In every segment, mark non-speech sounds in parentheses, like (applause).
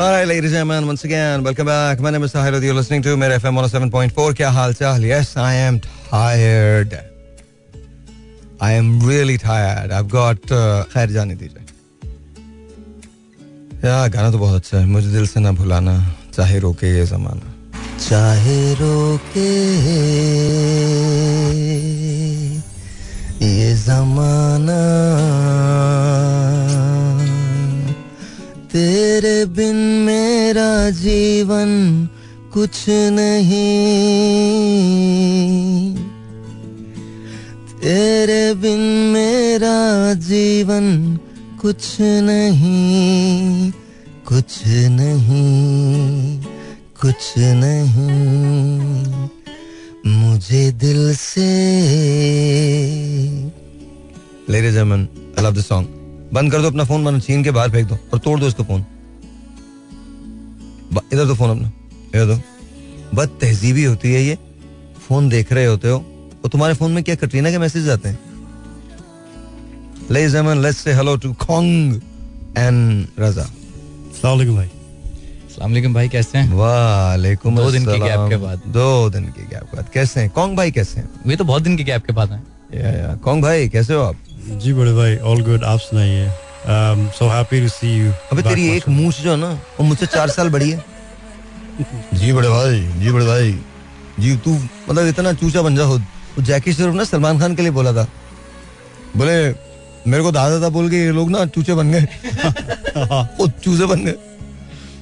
All right, ladies and gentlemen, once again, welcome back. My name is Sahir. You're listening to मेरे FM 107.4. क्या हाल चाल? Yes, I am tired. I am really tired. I've got uh, खैर जाने दीजिए. यार गाना तो बहुत अच्छा है मुझे दिल से ना भुलाना चाहे रोके ये जमाना चाहे रोके ये जमाना तेरे बिन मेरा जीवन कुछ नहीं। तेरे बिन मेरा जीवन कुछ नहीं कुछ नहीं कुछ नहीं। मुझे दिल से ladies and I love this song बंद कर दो अपना फ़ोन बंद छीन के बाहर फेंक दो और तोड़ दो इसका फ़ोन। इधर दो फ़ोन अपना इधर दो। बद तहजीबी होती है ये फ़ोन देख रहे होते हो। तो तुम्हारे फ़ोन में क्या कटरीना के मैसेज आते हैं? Ladies and gentlemen, let's say hello to Kong and Raza. सलामकुम भाई। सलामकुम भाई कैसे हैं? वालेकुम दो दिन के गैप के बाद। दो दिन के गैप के बाद। कैसे हैं? कौन भाई कैसे हैं? वे तो बहुत दिन के गैप के बाद हैं। या या। कौन भाई कैसे हो आप? जी बड़े भाई ऑल गुड आप सुनाइए। So happy to see you अबे तेरी एक मूछ जो है ना वो मुझसे चार साल बड़ी है। जी बड़े भाई जी बड़े भाई। जी तू मतलब इतना चूचा बन जा खुद। जैकी श्रॉफ ना सलमान खान के लिए बोला था। बोले मेरे को दादा दादा बोल के ये लोग ना चूचे बन गए। (laughs) वो चूजे बन गए।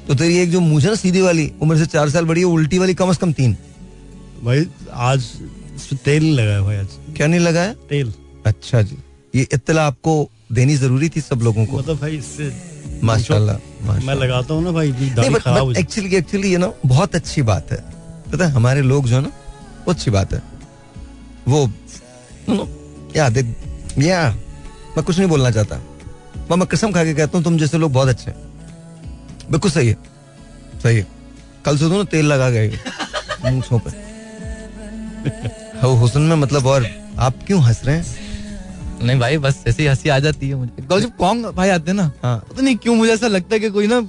तो तेरी एक जो मुझे ना सीधी वाली वो मेरे से चार साल बड़ी है उल्टी वाली कम से कम तीन। भाई आज तेल लगाया भाई आज। क्या नहीं लगाया तेल। अच्छा जी। ये इत्तला आपको देनी ज़रूरी थी सब लोगों को। मतलब भाई इससे माशाल्लाह मैं लगाता हूँ ना भाई एक्चुअली एक्चुअली ये ना बहुत अच्छी बात है। पता है हमारे लोग जो है ना वो अच्छी बात है। वो या दे या मैं कुछ नहीं बोलना चाहता। मैं मैं कसम खा के कहता हूँ तुम जैसे लोग बहुत अच्छे हैं। बिल्कुल सही है। सही है। कल से तो ना तेल लगा गए मूछों पे हुसन में मतलब और आप क्यों हंस रहे हैं? नहीं भाई बस ऐसी हँसी आ जाती है मुझे। जब कॉन्ग भाई आते हैं ना? हाँ। पता नहीं क्यों मुझे ऐसा लगता है कि कोई ना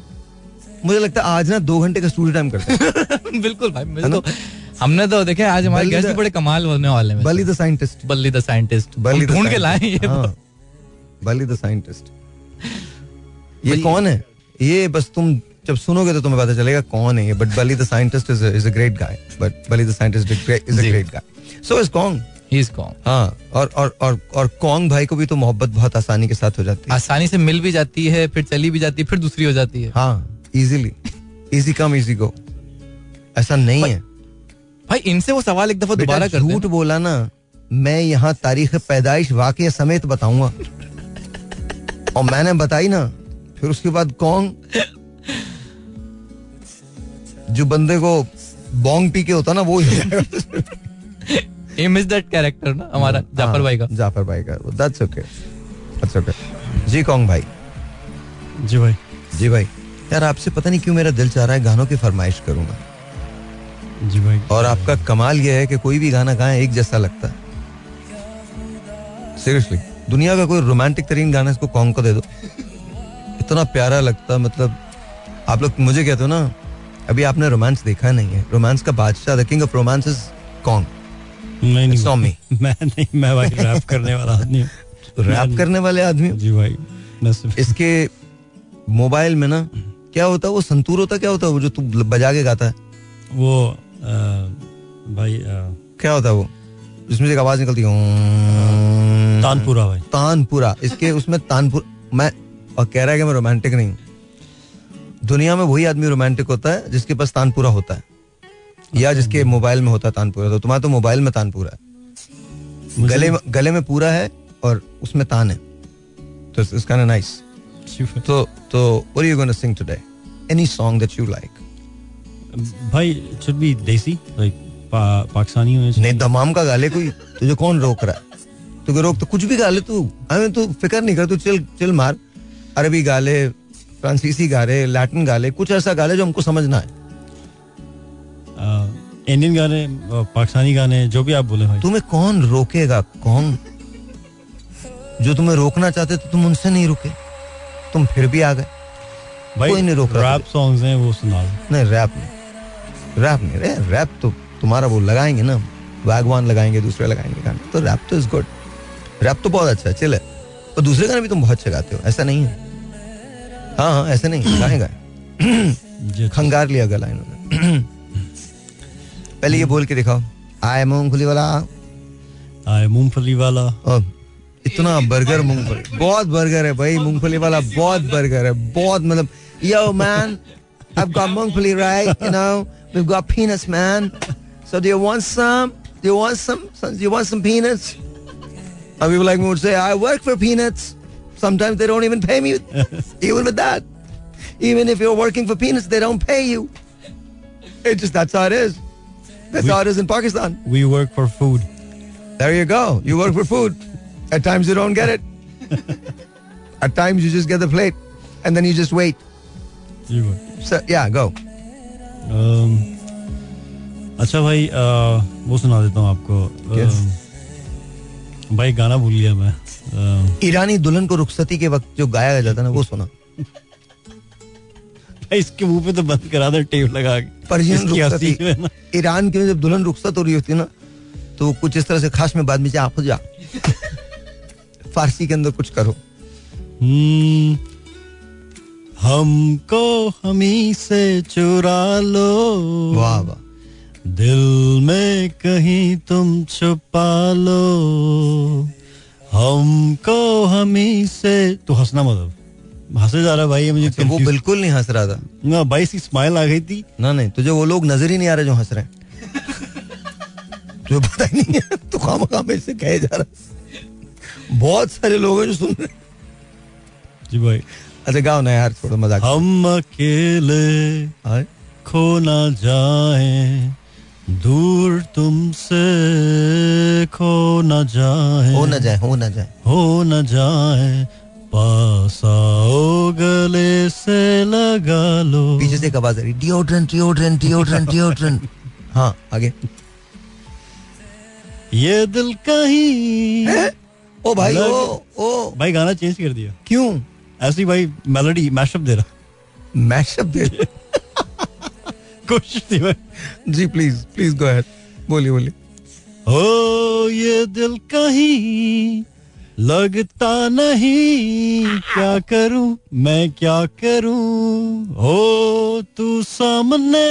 मुझे लगता है आज ना दो घंटे का स्टूडियो टाइम करते (laughs) बिल्कुल भाई मुझे तो हमने तो देखे आज हमारे गेस्ट भी बड़े कमाल होने वाले हैं Bali the scientist. Balli the scientist. Bali ढूंढ के लाए ये हाँ, बली द साइंटिस्ट। (laughs) ये कौन है? ये बस तुम जब सुनोगे तो तुम्हें पता चलेगा कौन है ये but Bali the scientist is is a great guy but Bali the scientist is a great guy so is Kong he is Kong हाँ और और और और कॉन्ग भाई को भी तो मोहब्बत बहुत आसानी के साथ हो जाती है। आसानी से मिल भी जाती है फिर चली भी जाती है फिर दूसरी हो जाती है। हाँ easily easy come easy go ऐसा नहीं है। भाई इनसे वो सवाल एक दफ़ा दोबारा कर झूठ बोला ना मैं यहाँ तारीख पैदाइश वाकई समेत बताऊँगा। और मैंने बताई ना फिर उसके बाद कौन जो बंदे को बोंग पी के होता ना वो ही मिस दैट कैरेक्टर ना हमारा जाफ़र भाई का जाफ़र भाई का दैट्स ओके दैट्स ओके जी कौन भाई जी भाई जी भाई यार आपसे पता नहीं क्यों मेरा दिल चाह रहा है गानों की फरमाइश करूँगा जी भाई और आपका कमाल यह है कि कोई भी गाना गाएँ एक जैसा लगता है सीरियसली दुनिया का कोई रोमांटिक तरीन गाना इसको कौन को दे दो इतना प्यारा लगता मतलब आप लोग मुझे कहते हो ना अभी आपने रोमांस देखा नहीं है रोमांस का बादशाह the king of romance is कौन नहीं Tommy. (laughs) मैं नहीं मैं भाई रैप करने वाला आदमी रैप (laughs) करने वाले आदमी जी भाई इसके मोबाइल में ना क्या होता है वो संतूर होता है क्या होता है वो जो तू बजा के गाता है? वो आ, भाई आ, क्या होता है वो? जिसमें से एक आवाज़ निकलती है तानपुरा भाई। तानपुरा। इसके (laughs) उसमें तानपुर मैं और कह रहा है कि मैं रोमांटिक नहीं हूँ। दुनिया में वही आदमी रोमांटिक होता है जिसके पास तानपुरा होता है। या जिसके मोबाइल में होता है तानपुरा तो तुम्हारा तो मोबाइल में तानपुरा है। गले में गले में पूरा है और उसमें तान है। तो इट्स काइंड नाइस तो तो what are you gonna sing today any song that you like भाई it should be desi like Pakistani होने नहीं दमाम का गाले कोई तुझे कौन रोक रहा है? तुझे रोक तो कुछ भी गा ले तू। हमें तू फ़िक्र नहीं कर तू चिल चिल मार। अरबी गाले फ्रांसीसी गाले लैटिन गाले कुछ ऐसा गाले जो हमको समझना है इंडियन गाने पाकिस्तानी गाने जो भी आप बोले भाई। तुम्हें कौन रोकेगा? कौन? जो तुम्हें रोकना चाहते तो तुम उनसे नहीं रुके। तुम फिर भी आ गए। भाई कोई नहीं रोक रहा रैप सॉन्ग्स हैं वो सुना नहीं रैप नहीं। रैप नहीं रे रैप तो तुम्हारा वो लगाएँगे ना। वैगवान लगाएँगे दूसरे लगाएँगे गाने। तो रैप तो इज़ गुड रैप तो बहुत अच्छा है चिल है। और दूसरे गाने भी तुम बहुत अच्छे गाते हो। ऐसा नहीं है। हाँ हाँ ऐसा नहीं गाए गाए। (clears throat) खंगार लिया गला इन्होंने (clears throat) पहले ये बोल के दिखाओ आए मूंगफली वाला आए मूंगफली वाला और इतना बर्गर मूंगफली बहुत बर्गर है भाई मूंगफली वाला बहुत बर्गर है बहुत मतलब yo man I've got मूंगफली right you know we've got peanuts man so do you want some do you want some do you want some peanuts and people like me would say I work for peanuts sometimes they don't even pay me even with that even if you're working for peanuts they don't pay you it just that's how it is that's We- how it is in Pakistan we work for food There you go. You work for food. At times you don't get it. (laughs) At times you just get the plate and then you just wait. जी भाई So yeah, go. अम, अच्छा भाई अ, वो सुना देता हूँ आपको क्या? अम, भाई गाना भूल गया मैं अम, ईरानी दुल्हन को रुखसती के वक्त जो गाया जाता ना वो सुना भाई (laughs) इसके मुँह पे तो बंद करा दे टेप लगा के। पर्शियन ईरान की जब दुल्हन रुखसत हो रही होती है ना तो कुछ इस तरह से खास में बाद में जा खुद जा। (laughs) फारसी के अंदर कुछ करो। हम्म, हमको हमी से चुरा लो। वाह वाह। दिल में कहीं तुम छुपा लो। हमको हमी से तू हंसना मतलब हंसे जा रहा है भाई ये मुझे तो वो बिल्कुल नहीं हंस रहा था। ना भाई सी स्माइल आ गई थी। ना नहीं तुझे वो लोग नज़र ही नहीं आ रहे जो हंस रहे हैं। तुझे पता ही नहीं है तू खाम खाम से कहे जा रहा बहुत सारे लोग हैं जो सुन रहे जी भाई। अच्छा गाओ ना यार थोड़ा मज़ाक। हम अकेले? खो ना जाए दूर तुमसे खो न जाए। हो ना जाए हो ना जाए। हो न जाए पास आओ गले से लगा लो। पीछे से एक आवाज़ आ रही डिओड्रेंट डिओड्रेंट डिओड्रेंट डिओड्रेंट। हाँ आगे। ये दिल कहीं ओ भाई ओ ओ। भाई गाना चेंज कर दिया। क्यों? ऐसी भाई मेलोडी मैशअप दे रहा। मैशअप दे कोशिश थी भाई। जी प्लीज़ प्लीज़ गो अहेड बोलिए बोलिए। ओ ये दिल कहीं लगता नहीं क्या करूँ मैं क्या करूँ? हो तू सामने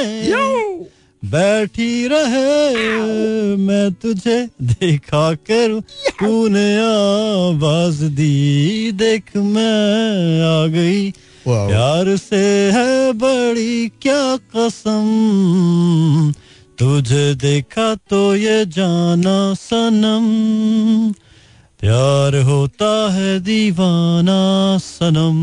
बैठी रहे मैं तुझे देखा करूँ। तूने आवाज़ दी देख मैं आ गई। प्यार से है बड़ी क्या कसम तुझे देखा तो ये जाना सनम। प्यार होता है दीवाना सनम।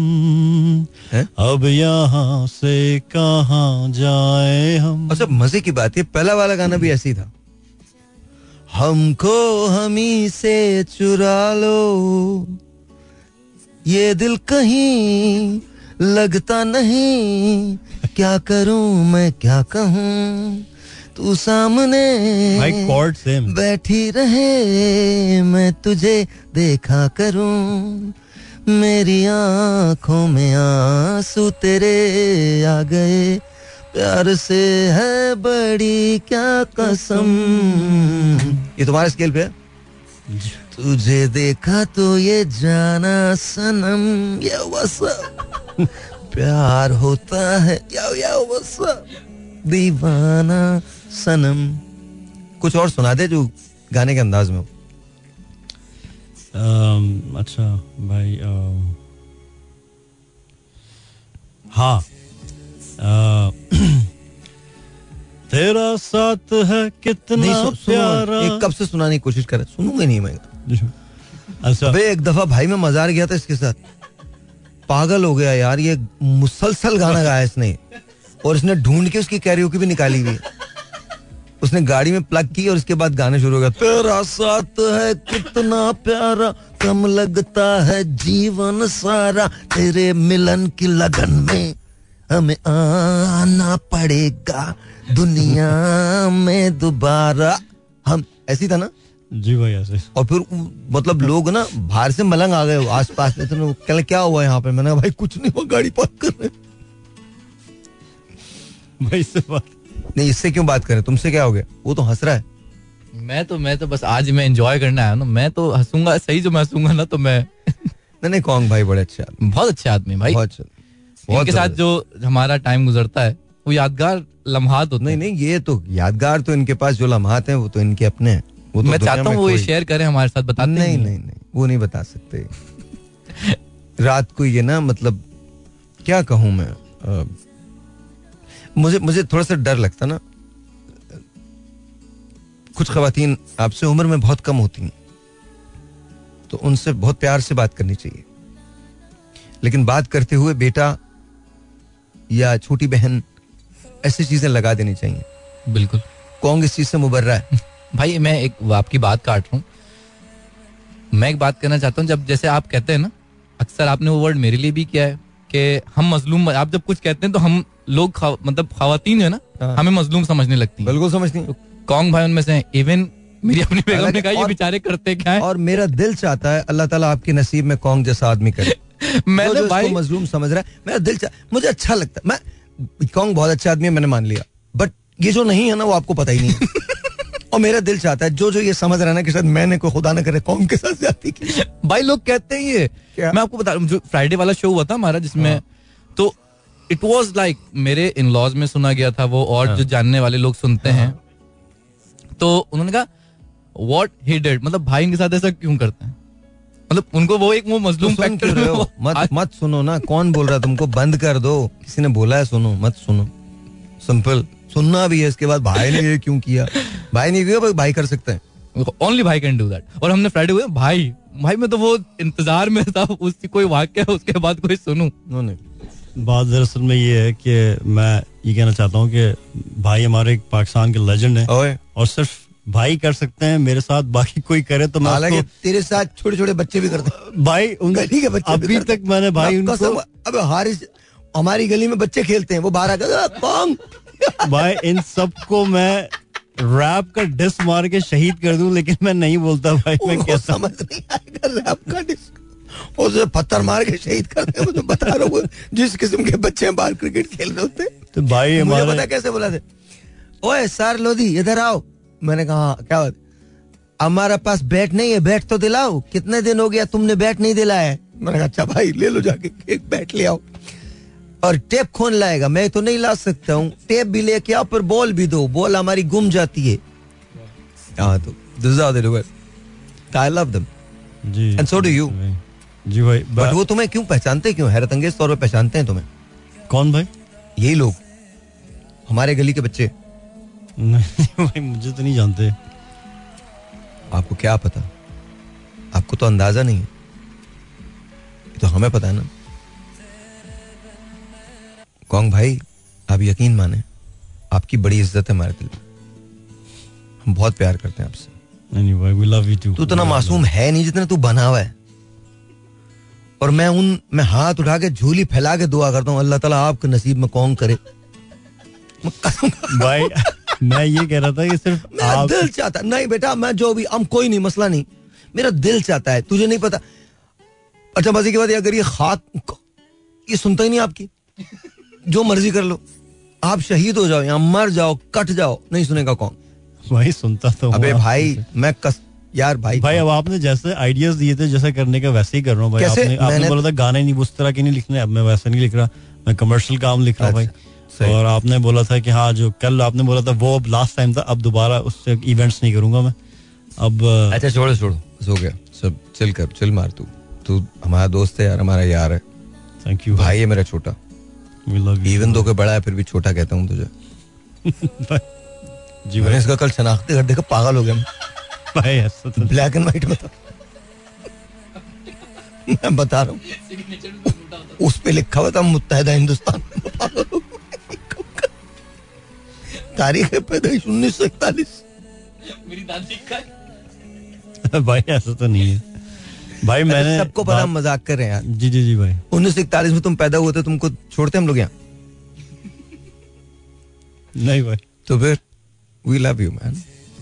हैं? अब यहाँ से कहाँ जाए हम? सब मज़े की बात है पहला वाला गाना भी ऐसे ही था। हमको हमी से चुरा लो। ये दिल कहीं लगता नहीं। क्या करूँ मैं क्या कहूँ? तू सामने बैठी रहे मैं तुझे देखा करूँ। मेरी आँखों में आँसू तेरे आ गए। प्यार से है बड़ी क्या कसम। ये तुम्हारे स्केल पे तुझे देखा तो ये जाना सनम। या वसा। प्यार होता है। या या वसा। दीवाना सनम। कुछ और सुना दे जो गाने के अंदाज में हो। अच्छा भाई हाँ (clears throat) तेरा साथ है कितना सु, प्यारा। एक कब से सुनाने की कोशिश कर। सुनूँगा नहीं मैं। अच्छा। अबे एक दफ़ा भाई मैं मजार गया था इसके साथ। पागल हो गया यार ये मुसलसल गाना गाया इसने। और इसने ढूंढ के उसकी कैरियो की भी निकाली हुई है। उसने गाड़ी में प्लग की और उसके बाद गाने शुरू हो गया। तेरा साथ है कितना प्यारा कम लगता है जीवन सारा। तेरे मिलन की लगन में हमें आना पड़ेगा। दुनिया में दोबारा हम ऐसी था ना? जी भाई ऐसे। और फिर मतलब लोग ना बाहर से मलंग आ गए आस पास में तो कहने क्या हुआ यहाँ पे? मैंने भाई कुछ नहीं हुआ गाड़ी पार्क कर रहे भाई से बात नहीं इससे क्यों बात करें? तुमसे क्या हो गया? वो तो हंस रहा है। मैं तो मैं तो बस आज मैं एंजॉय करने आया ना। मैं तो हंसूँगा सही जो मैं हंसूँगा ना तो मैं (laughs) नहीं नहीं कौन भाई बड़े अच्छे आदमी। बहुत अच्छे आदमी भाई। बहुत अच्छे। इनके साथ जो हमारा टाइम गुजरता है वो यादगार लम्हात होते नहीं नहीं ये तो यादगार तो इनके पास जो लम्हात हैं वो तो इनके अपने हैं। वो तो मैं चाहता हूँ वो ये शेयर करें हमारे साथ बताते नहीं नहीं नहीं वो नहीं बता सकते। (laughs) रात को ये ना मतलब क्या कहूँ मैं? मुझे मुझे थोड़ा सा डर लगता ना। कुछ खातन आपसे उम्र में बहुत कम होती हैं तो उनसे बहुत प्यार से बात करनी चाहिए। लेकिन बात करते हुए बेटा या छोटी बहन ऐसी चीज़ें लगा देनी चाहिए। बिल्कुल। कौन इस चीज़ से मुबर्रा है? (laughs) भाई मैं एक आपकी बात काट रहा हूँ। मैं एक बात करना चाहता हूँ जब जैसे आप कहते हैं ना अक्सर आपने वो वर्ड मेरे लिए भी किया है कि हम मजलूम आप जब कुछ कहते हैं तो हम लोग खा- मतलब खातन जो है ना हाँ। हमें मजलूम समझने लगती हैं। बिल्कुल समझती हैं। तो कौन भाई उनमें से इवन मेरी अपनी बेगम ने कहा ये बेचारे करते क्या है? और मेरा दिल चाहता है अल्लाह ताला आपके नसीब में कौन जैसा आदमी करे। (laughs) मैंने भाई मजलूम समझ रहा है मेरा दिल मुझे अच्छा लगता है। मैं कौन बहुत अच्छा आदमी है मैंने मान लिया। बट ये जो नहीं है ना वो आपको पता ही नहीं (laughs) और मेरा दिल चाहता है जो जो ये समझ रहा है ना कि शायद मैंने कोई खुदा ना करे कौन के साथ जाती की। (laughs) भाई लोग कहते हैं ये? मैं आपको बता रहा हूँ जो फ्राइडे वाला शो हुआ था हमारा जिसमें हाँ। तो इट वाज लाइक मेरे इन लॉज में सुना गया था वो और हाँ। जो जानने वाले लोग सुनते हैं। तो उन्होंने कहा व्हाट ही डिड मतलब भाई इनके साथ ऐसा क्यों करते हैं? मतलब उनको वो एक वो मजलूम तो हो? मत मत सुनो ना कौन बोल रहा है तुमको? बंद कर दो। किसी ने बोला है सुनो मत सुनो। सिंपल। सुनना भी है इसके बाद भाई ने ये क्यों किया? भाई ने किया भाई कर सकते हैं। ओनली भाई कैन डू दैट और हमने फ्राइडे हुए भाई भाई मैं तो वो इंतज़ार में था उसकी कोई वाक्य उसके बाद कोई सुनू? उन्होंने बात दरअसल में ये है कि मैं ये कहना चाहता हूँ कि भाई हमारे एक पाकिस्तान के लेजेंड है और सिर्फ़ भाई कर सकते हैं मेरे साथ बाकी कोई करे तो मैं तेरे साथ छोटे छोटे बच्चे भी करते हैं। भाई गली के बच्चे अभी तक मैंने भाई उनको अब हारिस हमारी गली में बच्चे खेलते हैं वो बाहर आकर कौन (laughs) भाई इन सबको मैं रैप का डिस मार के शहीद कर दूँ लेकिन मैं नहीं बोलता भाई मैं कैसा समझ नहीं आएगा रैप का डिस्क उसे पत्थर मार के शहीद करते हैं मैं तो बता रहा हूँ जिस किस्म के बच्चे बाहर क्रिकेट खेल रहे होते तो भाई मुझे पता कैसे बोला थे? ओए सर लोधी इधर आओ। मैंने कहा "हाँ, क्या बात? हमारे पास बैट नहीं है बैट तो दिलाओ। कितने दिन हो गया तुमने बैट नहीं दिलाया है? मैंने कहा अच्छा भाई ले लो जाके एक बैट ले आओ। और टेप खोन लाएगा? मैं तो नहीं ला सकता हूँ। टेप भी लेके आओ पर बॉल भी दो। बॉल हमारी गुम जाती है। हाँ तो is how they do it. I love them. जी। जी भाई बट वो तुम्हें क्यों पहचानते क्यों? हैरत अंगेज तौर पर पहचानते हैं तुम्हें। कौन भाई? यही लोग। हमारे गली के बच्चे। नहीं (laughs) भाई मुझे तो नहीं जानते। आपको क्या पता? आपको तो अंदाज़ा नहीं है। तो हमें पता है ना। कौन भाई आप यकीन माने आपकी बड़ी इज़्ज़त है हमारे दिल में। हम बहुत प्यार करते हैं आपसे। नहीं भाई वी लव यू टू तू इतना मासूम है नहीं जितना तू बना हुआ है। और मैं उन मैं हाथ उठा के झोली फैला के दुआ करता हूँ अल्लाह ताला आपके नसीब में कौन करे। भाई मैं ये कह रहा था कि सिर्फ़ मेरा आप दिल चाहता नहीं बेटा मैं जो भी हम कोई नहीं मसला नहीं। मेरा दिल चाहता है तुझे नहीं पता। अच्छा मज़े की बात अगर ये खाक ये सुनता ही नहीं आपकी। जो मर्ज़ी कर लो। आप शहीद हो जाओ या मर जाओ कट जाओ नहीं सुनेगा कौन। भाई सुनता तो अबे भाई मैं कस यार भाई भाई अब आपने जैसे आइडियाज़ दिए थे जैसा करने का वैसे ही कर रहा हूँ भाई। आपने आपने बोला था गाने नहीं उस तरह के नहीं लिखने। अब मैं वैसे नहीं लिख रहा। मैं कमर्शियल काम लिख रहा हूँ भाई। अच्छा, और आपने बोला था कि हाँ जो कल आपने बोला था वो अब लास्ट टाइम था अब दोबारा उससे इवेंट्स नहीं करूँगा मैं। अब अच्छा छोड़ो छोड़ो। हो गया। सब चिल कर चिल मार तू। तू हमारा दोस्त है यार हमारा यार है। थैंक यू भाई है मेरा छोटा। इवन दो के बड़ा है फिर भी छोटा कहता हूँ तुझे। (laughs) जी मैंने इसका कल शनाख्ती कार्ड देखा पागल हो गया ब्लैक एंड व्हाइट में मैं बता रहा हूँ। उस पे लिखा हुआ था मुत्तहदा हिंदुस्तान। तारीख है पैदाइश उन्नीस सौ इकतालीस। मेरी दादी का भाई ऐसा तो नहीं है। भाई मैंने सबको पता हम मज़ाक कर रहे हैं यार। जी जी जी भाई। उन्नीस सौ इकतालीस में तुम पैदा हुए थे तुमको छोड़ते हम लोग यहाँ? नहीं भाई। तो फिर we love you man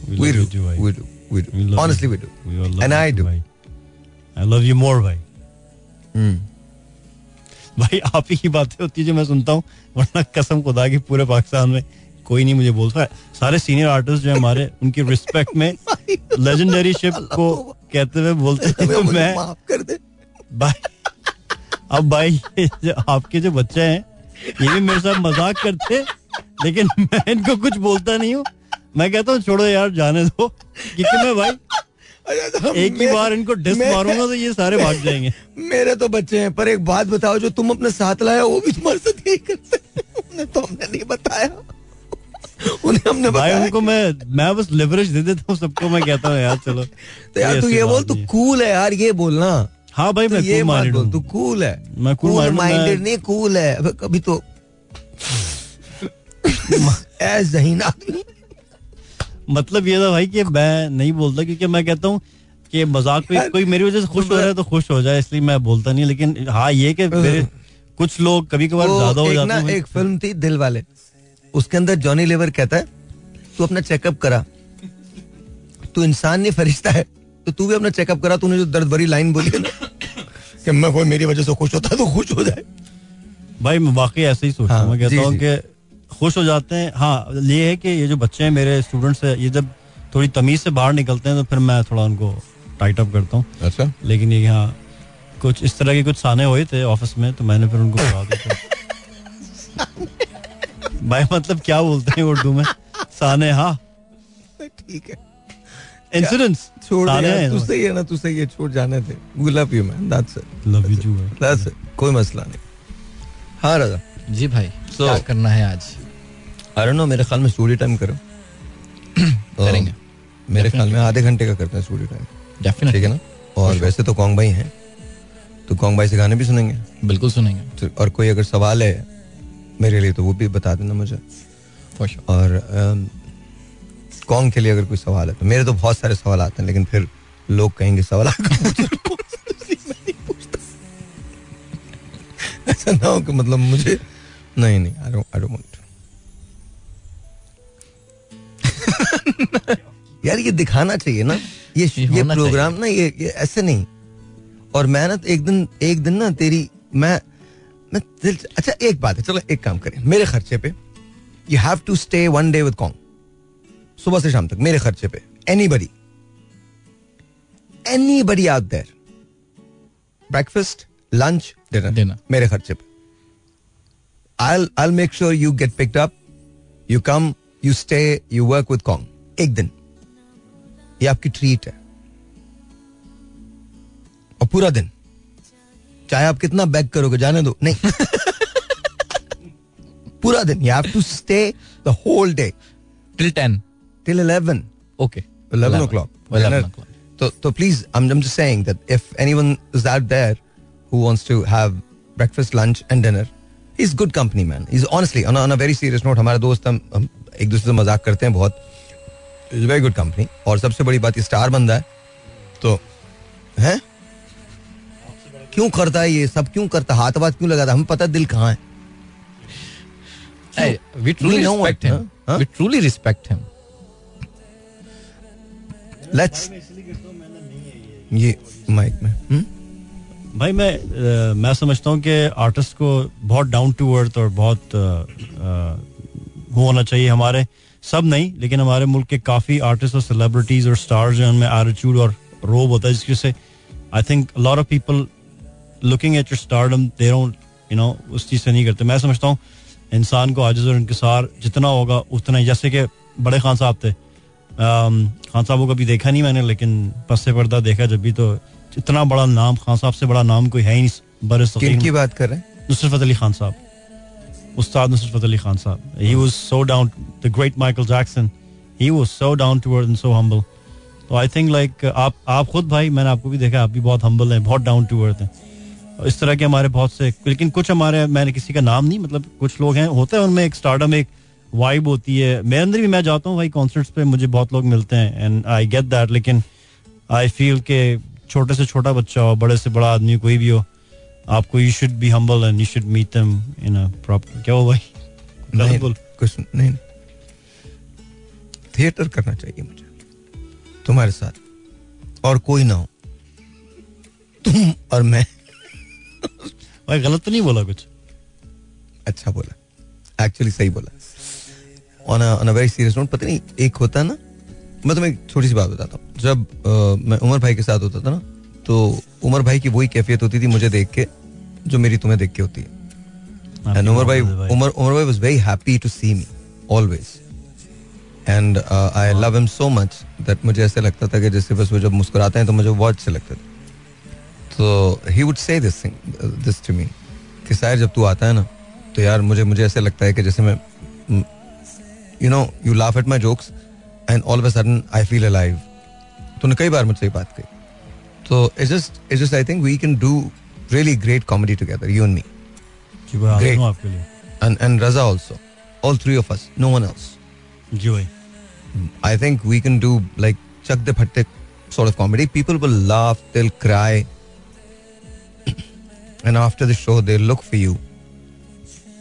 we love do. We do We do love honestly you. We do We all love And you I do. भाई आई लव यू मोर भाई भाई आप ही की बातें होती है जो मैं सुनता हूँ वरना कसम खुदा की पूरे पाकिस्तान में कोई नहीं मुझे बोलता है सारे सीनियर आर्टिस्ट जो हैं हमारे उनकी रिस्पेक्ट में लेजेंडरी शिप को कहते हुए बोलते हैं तो मैं कर दे भाई अब भाई जो आपके जो बच्चे हैं ये भी मेरे साथ मज़ाक करते लेकिन मैं इनको कुछ बोलता नहीं हूँ मैं कहता हूँ छोड़ो यार जाने दो। क्योंकि मैं भाई एक ही बार इनको डिस मारूँगा तो ये सारे भाग जाएँगे। मेरे तो बच्चे हैं पर एक बात बताओ जो तुम अपने साथ लाया वो भी तुम्हारे साथ यही करते। उन्हें तो हमने नहीं बताया। उन्हें हमने भाई बताया उनको मैं मैं बस लिवरेज दे देता हूँ सबको मैं कहता हूँ यार चलो। तो यार तू ये बोल तू कूल है। यार ये बोलना हाँ भाई तू मैं ये बोल हूँ। तू कूल है। मैं minded, माइंडेड नहीं कूल है। कभी तो (laughs) ऐस जहीन आदमी। मतलब ये था भाई कि मैं नहीं बोलता क्योंकि मैं कहता हूँ कि मज़ाक पे (laughs) कोई मेरी वजह से खुश हो रहा है तो खुश हो जाए इसलिए मैं बोलता नहीं। लेकिन हाँ ये कि (laughs) मेरे कुछ लोग कभी कभार ज़्यादा हो जाते हैं एक फ़िल्म थी दिल वाले। उसके अंदर जॉनी लेवर कहता है तू अपना चेकअप करा। तू इंसान नहीं फरिश्ता है। तो तू भी अपना चेकअप करा। तूने जो दर्द भरी लाइन बोली है ना कि मैं कोई मेरी वजह से खुश होता है तो खुश हो जाए। भाई मैं वाकई ऐसे ही सोचता हूँ। हाँ, मैं कहता हूँ कि खुश हो जाते हैं। हाँ ये है कि ये जो बच्चे हैं मेरे स्टूडेंट्स है ये जब थोड़ी तमीज से बाहर निकलते हैं तो फिर मैं थोड़ा उनको टाइट अप करता हूँ। अच्छा। लेकिन ये हाँ कुछ इस तरह के कुछ साने हुए थे ऑफ़िस में तो मैंने फिर उनको बता दिया। (laughs) भाई मतलब क्या बोलते हैं उर्दू में? साने हाँ। ठीक है। इंसिडेंट्स छोड़ यार, तू सही है ना तू सही है छोड़ जाने थे we love you man that's it love you too that's it कोई मसला नहीं। हाँ राजा। जी भाई So- क्या करना है आज? आई डोंट नो मेरे ख्याल में स्टूडियो टाइम करो। (coughs) तो करेंगे। मेरे ख्याल में आधे घंटे का करते हैं स्टूडियो टाइम डेफिनेटली ठीक है ना? और वैसे तो कॉन्ग भाई हैं। तो कॉन्ग भाई से गाने भी सुनेंगे? बिल्कुल सुनेंगे। तो और कोई अगर सवाल है मेरे लिए तो वो भी बता देना मुझे। और कॉन्ग के लिए अगर कोई सवाल है तो मेरे तो बहुत सारे सवाल आते हैं लेकिन फिर लोग कहेंगे सवाल। (laughs) ऐसा ना हो कि मतलब मुझे नहीं नहीं आई डोंट आई डोंट (laughs) यार ये दिखाना चाहिए ना। ये ये ये प्रोग्राम ना ये ये ऐसे नहीं। और मैं ना तो एक दिन एक दिन ना तेरी मैं मैं दिल अच्छा एक बात है चलो एक काम करें। मेरे खर्चे पे you have to stay one day with Kong सुबह से शाम तक मेरे खर्चे पे। Anybody anybody out there breakfast lunch dinner मेरे खर्चे पे। I I make sure you get picked up. You come, you stay you work with Kong एक दिन। ये आपकी ट्रीट है। और पूरा दिन। चाहे आप कितना बैग करोगे जाने दो। नहीं। (laughs) पूरा दिन। You have to stay the whole day till ten till eleven okay eleven o'clock तो तो please I am just saying that if anyone is out there who wants to have breakfast lunch and dinner is good company man is honestly on a very serious note हमारे दोस्त हम एक दूसरे से मज़ाक करते हैं बहुत। इज़ वेरी गुड कंपनी और सबसे बड़ी बात स्टार बंदा है तो है? क्यों करता है ये सब? क्यों करता? हाथ बात क्यों लगाता? हमें पता दिल कहाँ है. लेट्स ये माइक में हम्म? भाई मैं मैं समझता हूँ कि आर्टिस्ट को बहुत डाउन टू अर्थ और बहुत वो होना चाहिए हमारे। सब नहीं लेकिन हमारे मुल्क के काफ़ी आर्टिस्ट और सेलिब्रिटीज और स्टार्स हैं उनमें एटीट्यूड और रोब होता है जिसकी से I think lot of people looking at your stardom they you know उस चीज़ से नहीं करते। मैं समझता हूँ इंसान को आजिज और इंकसार जितना होगा उतना ही। जैसे कि बड़े खान साहब थे। खान साहब को कभी देखा नहीं मैंने लेकिन पस्से पर्दा देखा जब भी तो इतना बड़ा नाम खान साहब से बड़ा नाम कोई है ही नहीं किन की बात कर रहे हैं? नुसरत अली खान साहब। उस्ताद Nusrat Ali Khan Sahab he was so down the great Michael Jackson he was so down to earth and so humble तो आई थिंक लाइक आप आप खुद भाई मैंने आपको भी देखा आप भी बहुत हम्बल हैं बहुत डाउन टू अर्थ हैं इस तरह के हमारे बहुत से लेकिन कुछ हमारे मैंने किसी का नाम नहीं मतलब कुछ लोग हैं होते हैं उनमें एक स्टार्टम एक वाइब होती है मेरे अंदर भी मैं जाता हूँ भाई कॉन्सर्ट्स पे मुझे बहुत लोग मिलते हैं एंड आई गेट दैट लेकिन आई फील के छोटे से छोटा बच्चा हो बड़े से बड़ा आदमी कोई भी हो आपको you should be humble and you should meet them in a proper क्या हो भाई? नहीं बोल। कुछ नहीं नहीं। थिएटर करना चाहिए मुझे। तुम्हारे साथ। और कोई ना हो। तुम और मैं। भाई गलत तो नहीं बोला कुछ? अच्छा बोला। एक्चुअली सही बोला। On on a very serious note पता नहीं एक होता ना मैं तुम्हें एक छोटी सी बात बताता हूँ। जब अ, मैं उमर भाई के साथ होता था ना तो उमर भाई की वही कैफियत होती थी मुझे देख के जो मेरी तुम्हें देख के होती है। एंड उमर भाई उमर उमर भाई was very happy to see me always and I love him so much that मुझे ऐसे लगता था कि जैसे बस वो जब मुस्कुराते हैं तो मुझे बहुत अच्छे लगते थे। तो he would say this thing this to me कि शायद जब तू आता है ना तो यार मुझे मुझे ऐसे लगता है कि जैसे मैं you know you laugh at my jokes and all of sudden I feel alive तूने कई बार मुझसे ये बात कही। So it's just it's just I think we can do really great comedy together, you and me. And and Raza also. All three of us. No one else. Joy. Hmm. I think we can do like Chak the Bhatte sort of comedy. People will laugh, they'll cry. (clears throat) and after the show they'll look for you.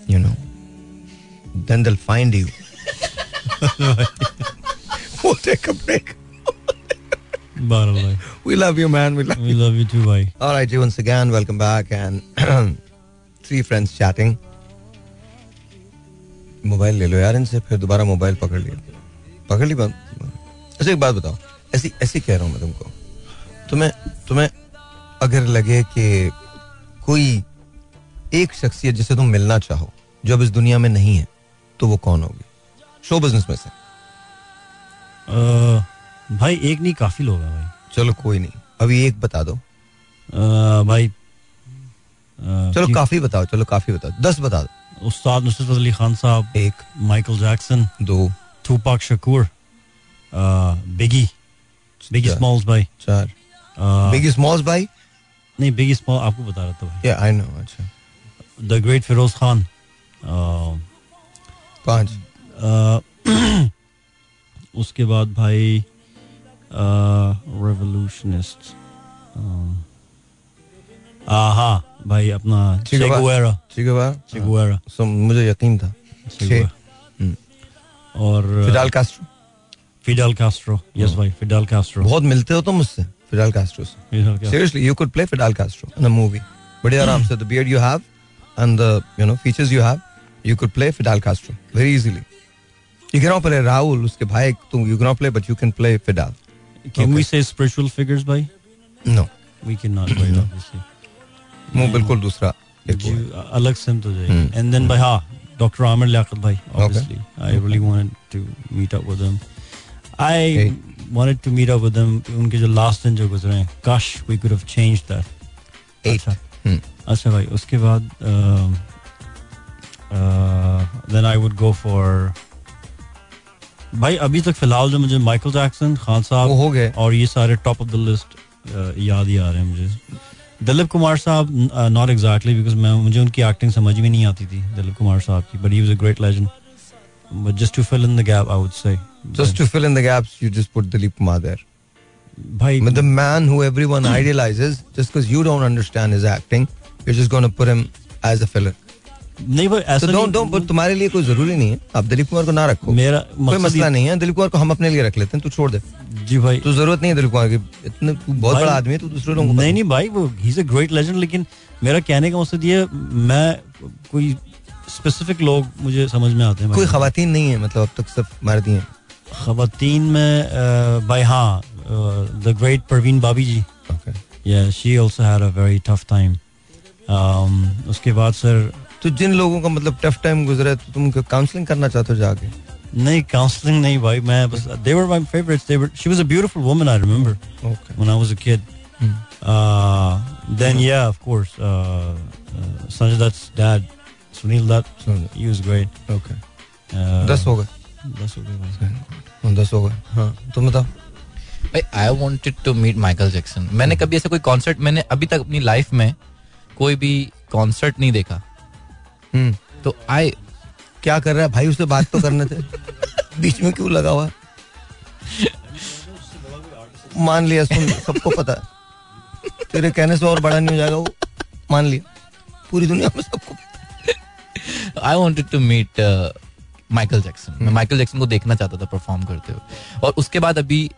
You know. Then they'll find you. we'll take a break. (laughs) We love you, man. We love we love you too भाई All right, once again, welcome back and (clears throat) three friends chatting. Mobile ले लो यार इनसे फिर दोबारा mobile पकड़ लिया। पकड़ ली बात? अच्छा एक बात बताओ। ऐसी ऐसी कह रहा हूँ मैं तुमको। तुम्हें तुम्हें अगर लगे कि कोई एक शख्सियत जिसे तुम मिलना चाहो जो अब इस दुनिया में नहीं है तो वो कौन होगी? शो बिज़नेस में से। भाई एक नहीं काफ़ी लोग हैं भाई। चलो कोई नहीं। अभी एक बता दो। अह, भाई अह, चलो काफ़ी बताओ चलो काफ़ी बताओ। दस बता दो। उस्ताद नुसरत अली खान साहब एक। माइकल जैक्सन दो। Tupac Shakur Biggie. Biggie Smalls भाई। चार। बिगी स्मॉल्स भाई? नहीं बिगी स्मॉल आपको बता रहा था भाई। या आई नो अच्छा। द ग्रेट फिरोज खान पाँच। (clears throat) उसके बाद भाई रेवोल्यूशनिस्ट हाँ भाई अपना. चेगुएरा है चेगुएरा सो मुझे यकीन था। हम्म। और Fidel Castro. Fidel Castro. Yes भाई फिडल कास्ट्रो। बहुत मिलते हो तुम मुझसे फिडाल कास्ट्रो से। Seriously you could play Fidel Castro in a movie बड़े आराम से the beard you have and the you know features you have you could play Fidel Castro very easily you can not play Rahul उसके भाई तुम you can not play but you can play Fidel Can we say spiritual figures भाई no We cannot भाई obviously वो बिल्कुल दूसरा एक वो है। जी, अलग सिम तो जाएगी हम्म। एंड देन भाई हाँ डॉक्टर आमिर लियाकत भाई obviously I really wanted to meet up with him I Okay. wanted to meet up with them उनके जो लास्ट दिन जो गुजरे हैं काश we could have changed that Eight. अच्छा हम्म। अच्छा भाई उसके बाद um, uh, then I would go for भाई अभी तक फ़िलहाल जो मुझे माइकल जैक्सन खान साहब हो गए। और ये सारे टॉप ऑफ़ द लिस्ट याद ही आ रहे हैं मुझे। Dilip Kumar sahab not exactly because मैं मुझे उनकी एक्टिंग समझ में नहीं आती थी दिलीप कुमार साहब की but he great legend but just to fill in the I would to fill in the gaps you just put Dilip Kumar there भाई the man who everyone idealises just because you don't understand his acting you are just gonna put him as नहीं भाई ऐसा don't, नहीं। don't, तुम्हारे लिए कोई ज़रूरी नहीं है। आप दिलीप कुमार को ना रखो। मेरा कोई मसला नहीं है। दिलीप कुमार को हम अपने लिए रख लेते हैं तू छोड़ दे। जी भाई। तो ज़रूरत नहीं है दिलीप कुमार की। इतने तू बहुत बड़ा आदमी है तू दूसरे लोगों को नहीं नहीं भाई वो he is a great legend लेकिन मेरा कहने का मकसद ये मैं कोई स्पेसिफिक लोग मुझे समझ में आते हैं कोई खातन नहीं है मतलब अब तक सिर्फ़ मर्द ही हैं। खवातीन में भाई हाँ the great Parveen Babi ji. Okay. Yeah, she also had a very tough time. Um, उसके बाद सर तो जिन लोगों का मतलब टफ टाइम गुजरा है तो तुम काउंसलिंग करना चाहते हो जाके? नहीं काउंसलिंग नहीं भाई मैं बस they were my favorites they were she was a beautiful woman I remember okay when I was a kid. Uh, then yeah. of course uh, uh, Sanjay Dutt's dad Sunil Dutt he was okay uh, दस हो गए। दस हो गए हाँ, दस हो गए। हाँ तुम बताओ। भाई I wanted to meet Michael Jackson मैंने कभी ऐसा कोई कॉन्सर्ट मैंने अभी तक अपनी लाइफ में कोई भी कॉन्सर्ट नहीं देखा। तो आए क्या कर रहा है? भाई उससे बात तो करने थे। (laughs) बीच में क्यों लगा हुआ? मान लिया सुन सबको पता तेरे कहने से और बड़ा नहीं हो जाएगा वो मान लिया। पूरी दुनिया में सबको I wanted to meet Michael Jackson मैं माइकल जैक्सन को देखना चाहता था परफॉर्म करते हुए। और उसके बाद अभी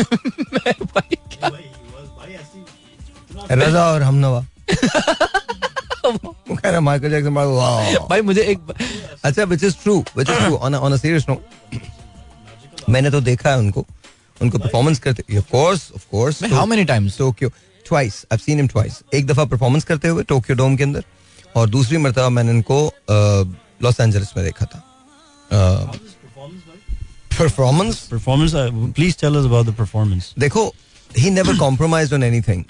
(laughs) मैं भाई क्या रजा और हमनवा (laughs) कह रहा माइकल जैक्सन वाह भाई मुझे एक अच्छा which is true which is true on on a serious note मैंने तो देखा है उनको उनको परफॉर्मेंस करते of course of course how many times Tokyo twice I seen him twice एक दफ़ा परफॉर्मेंस करते हुए टोक्यो डोम के अंदर और दूसरी मरतबा मैंने इनको लॉस एंजलिस में देखा था। Performance Performance. Uh, please tell us about the performance. देखो he never compromise on anything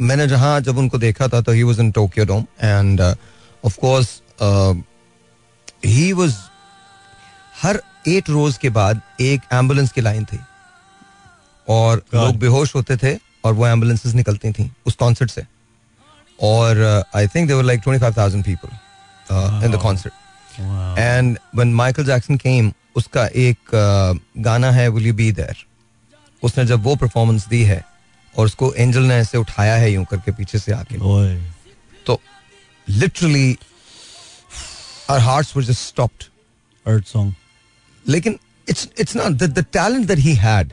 मैंने जहाँ जब उनको देखा था तो he was in Tokyo Dome and of course he was her at rose के बाद एक एंबुलेंस की लाइन थी। और. लोग बेहोश होते थे और वो एम्बुलेंसेस निकलती थी उस कॉन्सर्ट से। और I think there like 25000 people in the concert and when Michael Jackson came उसका एक uh, गाना है विल यू बी देयर उसने जब वो परफॉर्मेंस दी है और उसको एंजल ने ऐसे उठाया है यूँ करके पीछे से आके तो literally our hearts were just stopped Earth song. लेकिन it's it's not the the talent that he had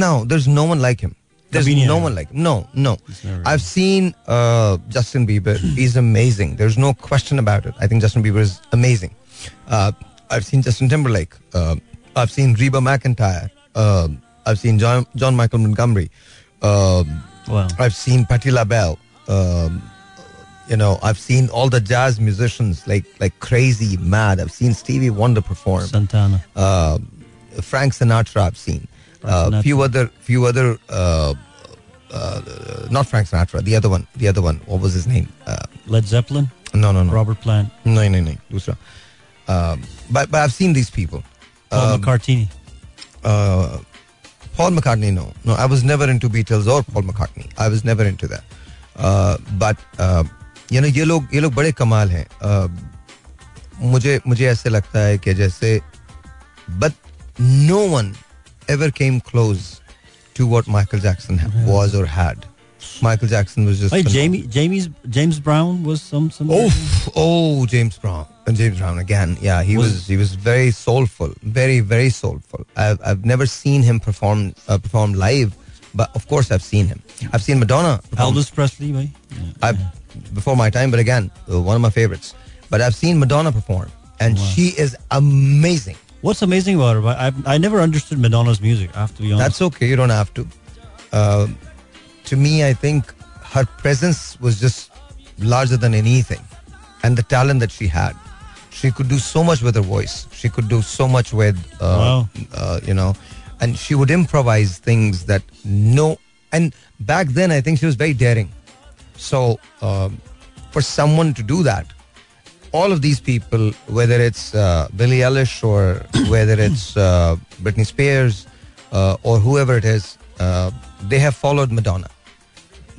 no there's no one like him there's कभी no one like him no no i've seen uh, justin bieber he's amazing there's no question about it i think justin bieber is amazing uh, i've seen justin timberlake uh, i've seen reba mcintyre uh, I've seen John, John Michael Montgomery. Um, wow. I've seen Patti LaBelle. Um, you know, I've seen all the jazz musicians like like crazy mad. I've seen Stevie Wonder perform. Santana. Uh, Frank Sinatra. I've seen Sinatra. Uh, few other few other. Uh, uh, not Frank Sinatra. The other one. The other one. What was his name? Uh, Led Zeppelin. No, no, no. Robert Plant. No, no, no. Dusra. Um, but but I've seen these people. Paul um, McCartney. Uh, Paul McCartney, no, no. I was never into Beatles or Paul McCartney. I was never into that. Uh, but uh, you know, ये लोग ये लोग बड़े कमाल हैं. Uh, मुझे मुझे ऐसे लगता है कि जैसे but no one ever came close to what Michael Jackson was was or had. Michael Jackson was just Wait. Jamie, Jamie's James Brown was some some. Oh, oh, James Brown, and James Brown again. Yeah, he was, Was- he was very soulful, very very soulful. I've I've never seen him perform uh, perform live, but of course I've seen him. I've seen Madonna. perform. Elvis Presley, right? Yeah. Before my time, but again, uh, one of my favorites. But I've seen Madonna perform, and Wow. she is amazing. What's amazing about her? I I never understood Madonna's music. I have to be honest. That's okay. You don't have to. Uh, to me, I think her presence was just larger than anything, and the talent that she had. She could do so much with her voice. She could do so much with, uh, Wow. uh, you know, and she would improvise things that no. And back then, I think she was very daring. So um, for someone to do that, all of these people, whether it's uh, Billie Eilish or (coughs) whether it's uh, Britney Spears uh, or whoever it is, uh, they have followed Madonna.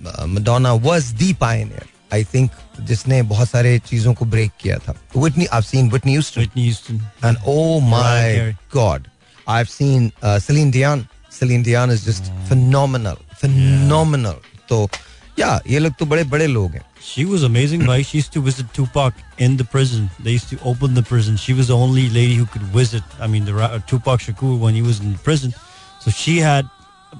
Uh, Madonna was the pioneer. I think जिसने बहुत सारे चीजों को break किया था Whitney I've seen Whitney Houston Whitney Houston. and oh Mariah my Carey. god I've seen uh, Celine Dion Celine Dion is just phenomenal phenomenal तो yeah ये लोग तो बड़े बड़े लोग हैं She was amazing, right? She used to visit Tupac in the prison. They used to open the prison. She was the only lady who could visit. I mean, the ra- uh, Tupac Shakur when he was in prison. So she had,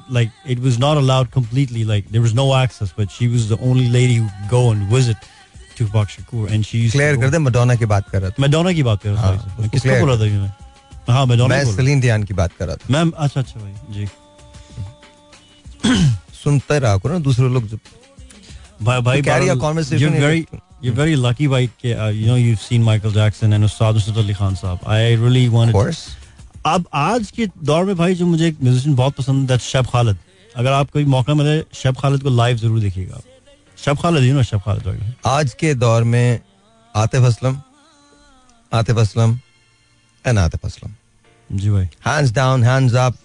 like, it was not allowed completely. Like, there was no access, but she was the only lady who could go and visit Tupac Shakur. And she used clear to कर go- दे Madonna की बात कर रहा था Madonna की बात कर रहा हाँ, था मैं उसको किसको clear बोला था ये मैं हाँ मैडोना मैं बोला सलीन दियान की बात कर रहा था मैम अच्छा अच्छा भाई जी (clears throat) सुनते रहा करो ना दूसरे लोग जब भाई भाई carry a Baral, conversation you're in very it. you're very lucky भाई कि uh, you know you've seen Michael Jackson and Ustad Nusrat Ali Khan साहब I really wanted course अब आज के दौर में भाई जो मुझे एक म्यूजिशियन बहुत पसंद है शब खालिद अगर आप कोई मौका मिले शब खालिद को लाइव ज़रूर देखिएगा शब खालिद यू नो शब खालिद आज के दौर में आतिफ असलम आतिफ असलम एंड आतिफ असलम जी भाई hands down hands up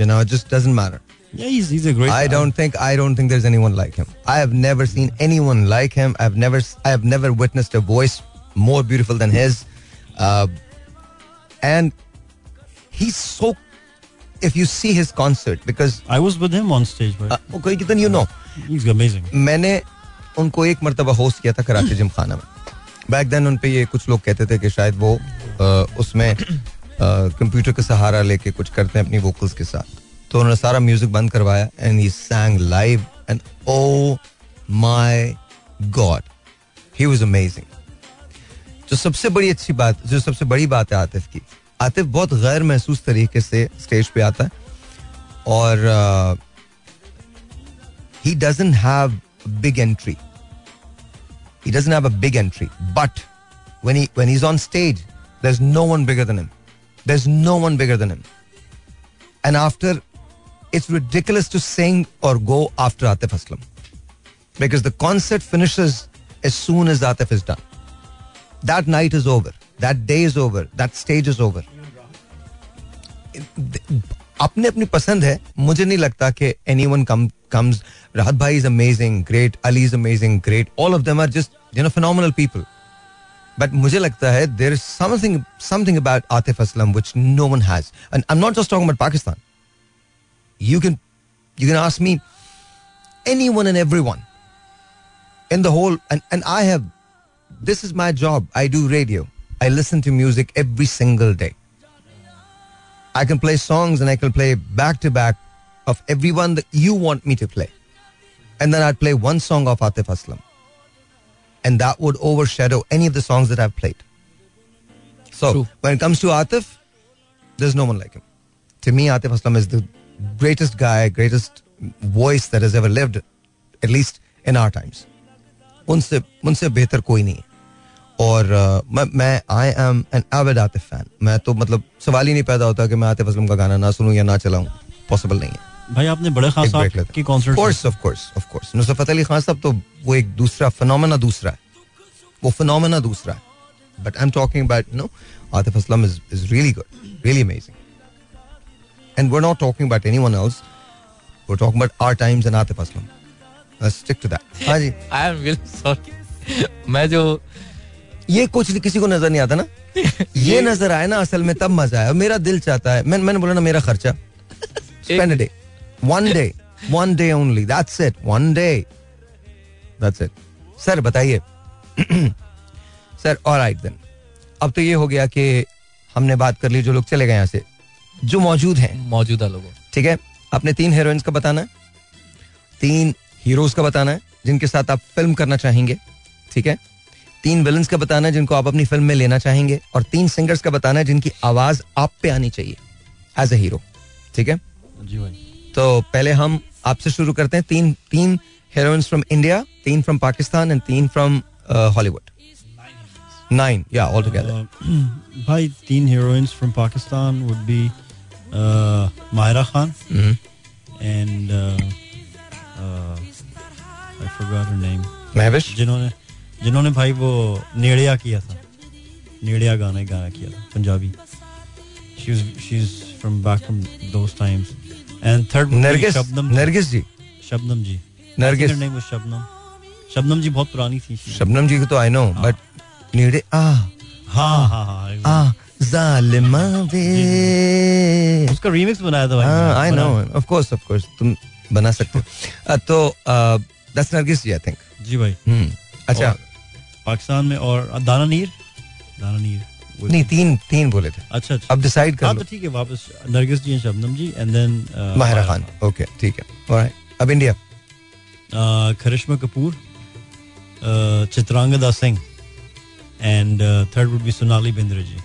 you know it just doesn't matter yeah he's he's a great I guy. don't think I don't think there's anyone like him. I have never seen anyone like him. I've never I have never witnessed a voice more beautiful than his. Uh, and he's so if you see his concert because I was with him on stage भाई uh, okay then you know. He's amazing. मैंने उनको एक मरतबा host किया था Karachi (clears throat) gym खाना में। Back then उन पे ये कुछ लोग कहते थे कि शायद वो uh, उसमें कंप्यूटर का सहारा लेके कुछ करते हैं अपनी वोकल्स के साथ। तो उन्होंने सारा म्यूज़िक बंद करवाया and he sang live and oh my God he was amazing जो सबसे बड़ी अच्छी बात जो सबसे बड़ी बात है आतिफ की आतिफ बहुत गैर महसूस तरीके से स्टेज पे आता है और he doesn't have big entry he doesn't have a big entry but when he when he's on stage there's no one bigger than him there's no one bigger than him and after it's ridiculous to sing or go after Atif Aslam because the concert finishes as soon as Atif is done that night is over that day is over. That stage is over. अपने अपनी पसंद है मुझे नहीं लगता कि any one कम comes Rahat भाई is amazing great Ali is amazing great all of them are just you know phenomenal people but मुझे लगता है there is something something about Atif Aslam which no one has and I am not just talking about Pakistan you can you can ask me anyone and everyone in the whole and, and I have this is my job. I do radio. I listen to music every single day. I can play songs and I can play back to back of everyone that you want me to play. And then I'd play one song of Atif Aslam. And that would overshadow any of the songs that I've played. So True. when it comes to Atif, there's no one like him. To me, Atif Aslam is the greatest guy, greatest voice that has ever lived, at least in our times. उनसे उनसे बेहतर कोई नहीं है और uh, मैं मैं I am an avid Atif fan मैं तो मतलब सवाल ही नहीं पैदा होता कि मैं आतिफ असलम का गाना ना सुनूं या ना चलाऊं. पॉसिबल नहीं है. भाई आपने बड़े खास साहब की concert Of course, of course, of course. Nusrat Ali Khan sahab तो वो एक दूसरा फिनोमेना दूसरा है. वो फिनोमेना दूसरा है. But I am talking about no Atif Aslam is is really good really amazing and we are not talking about anyone else we are talking about our times and Atif Aslam let's stick to that हाँ जी. I am really sorry मैं जो ये कुछ किसी को नज़र नहीं आता ना। (laughs) ये नज़र आए ना असल में तब मज़ा आया। मेरा दिल चाहता है। मैं मैंने बोला ना मेरा खर्चा। Spend day one day one day only that's it one day that's it sir बताइए। सर और राइट देन अब तो ये हो गया कि हमने बात कर ली जो लोग चले गए यहाँ से। जो मौजूद हैं। मौजूदा लोगों। ठीक है? अपने तीन हीरोइंस का बताना है। तीन हीरोज का बताना है जिनके साथ आप फ़िल्म करना चाहेंगे। ठीक है? तीन विलन्स का बताना जिनको आप अपनी फ़िल्म में लेना चाहेंगे और तीन सिंगर्स का बताना जिनकी आवाज़ आप पे आनी चाहिए एज ए हीरो ठीक है? जी भाई। तो पहले हम आपसे शुरू करते हैं। तीन तीन हीरोइंस फ्रॉम इंडिया तीन फ्रॉम पाकिस्तान एंड तीन फ्रॉम हॉलीवुड नाइन या ऑल टुगेदर भाई तीन heroines from Pakistan would be Mahira Khan and I forgot her name Mehwish जिन्होंने जिन्होंने भाई वो नेड़िया किया था। नेड़िया गाना गाना किया था Punjabi. She is she is from back from those times and third Nargis Shabnam Nargis ji. Shabnam ji. Nargis. Name was Shabnam. Shabnam ji बहुत पुरानी थी। शबनम जी को तो आई नो बट नीडे आ हाँ हाँ हाँ आ जालिमा वे। उसका रीमिक्स बनाया था भाई। I know of course of course तुम बना सकते हो। (laughs) तो that's Nargis ji I think जी भाई। अच्छा। और पाकिस्तान में और दाना नीर दाना नीर नहीं तीन तीन बोले थे। अच्छा अच्छा। अब डिसाइड कर हाँ तो ठीक है वापस Nargis ji Shabnam ji and then Mahira Khan. Okay ठीक है। अब India Karisma Kapoor uh, Chitrangada Singh and third would be Sonali Bendre ji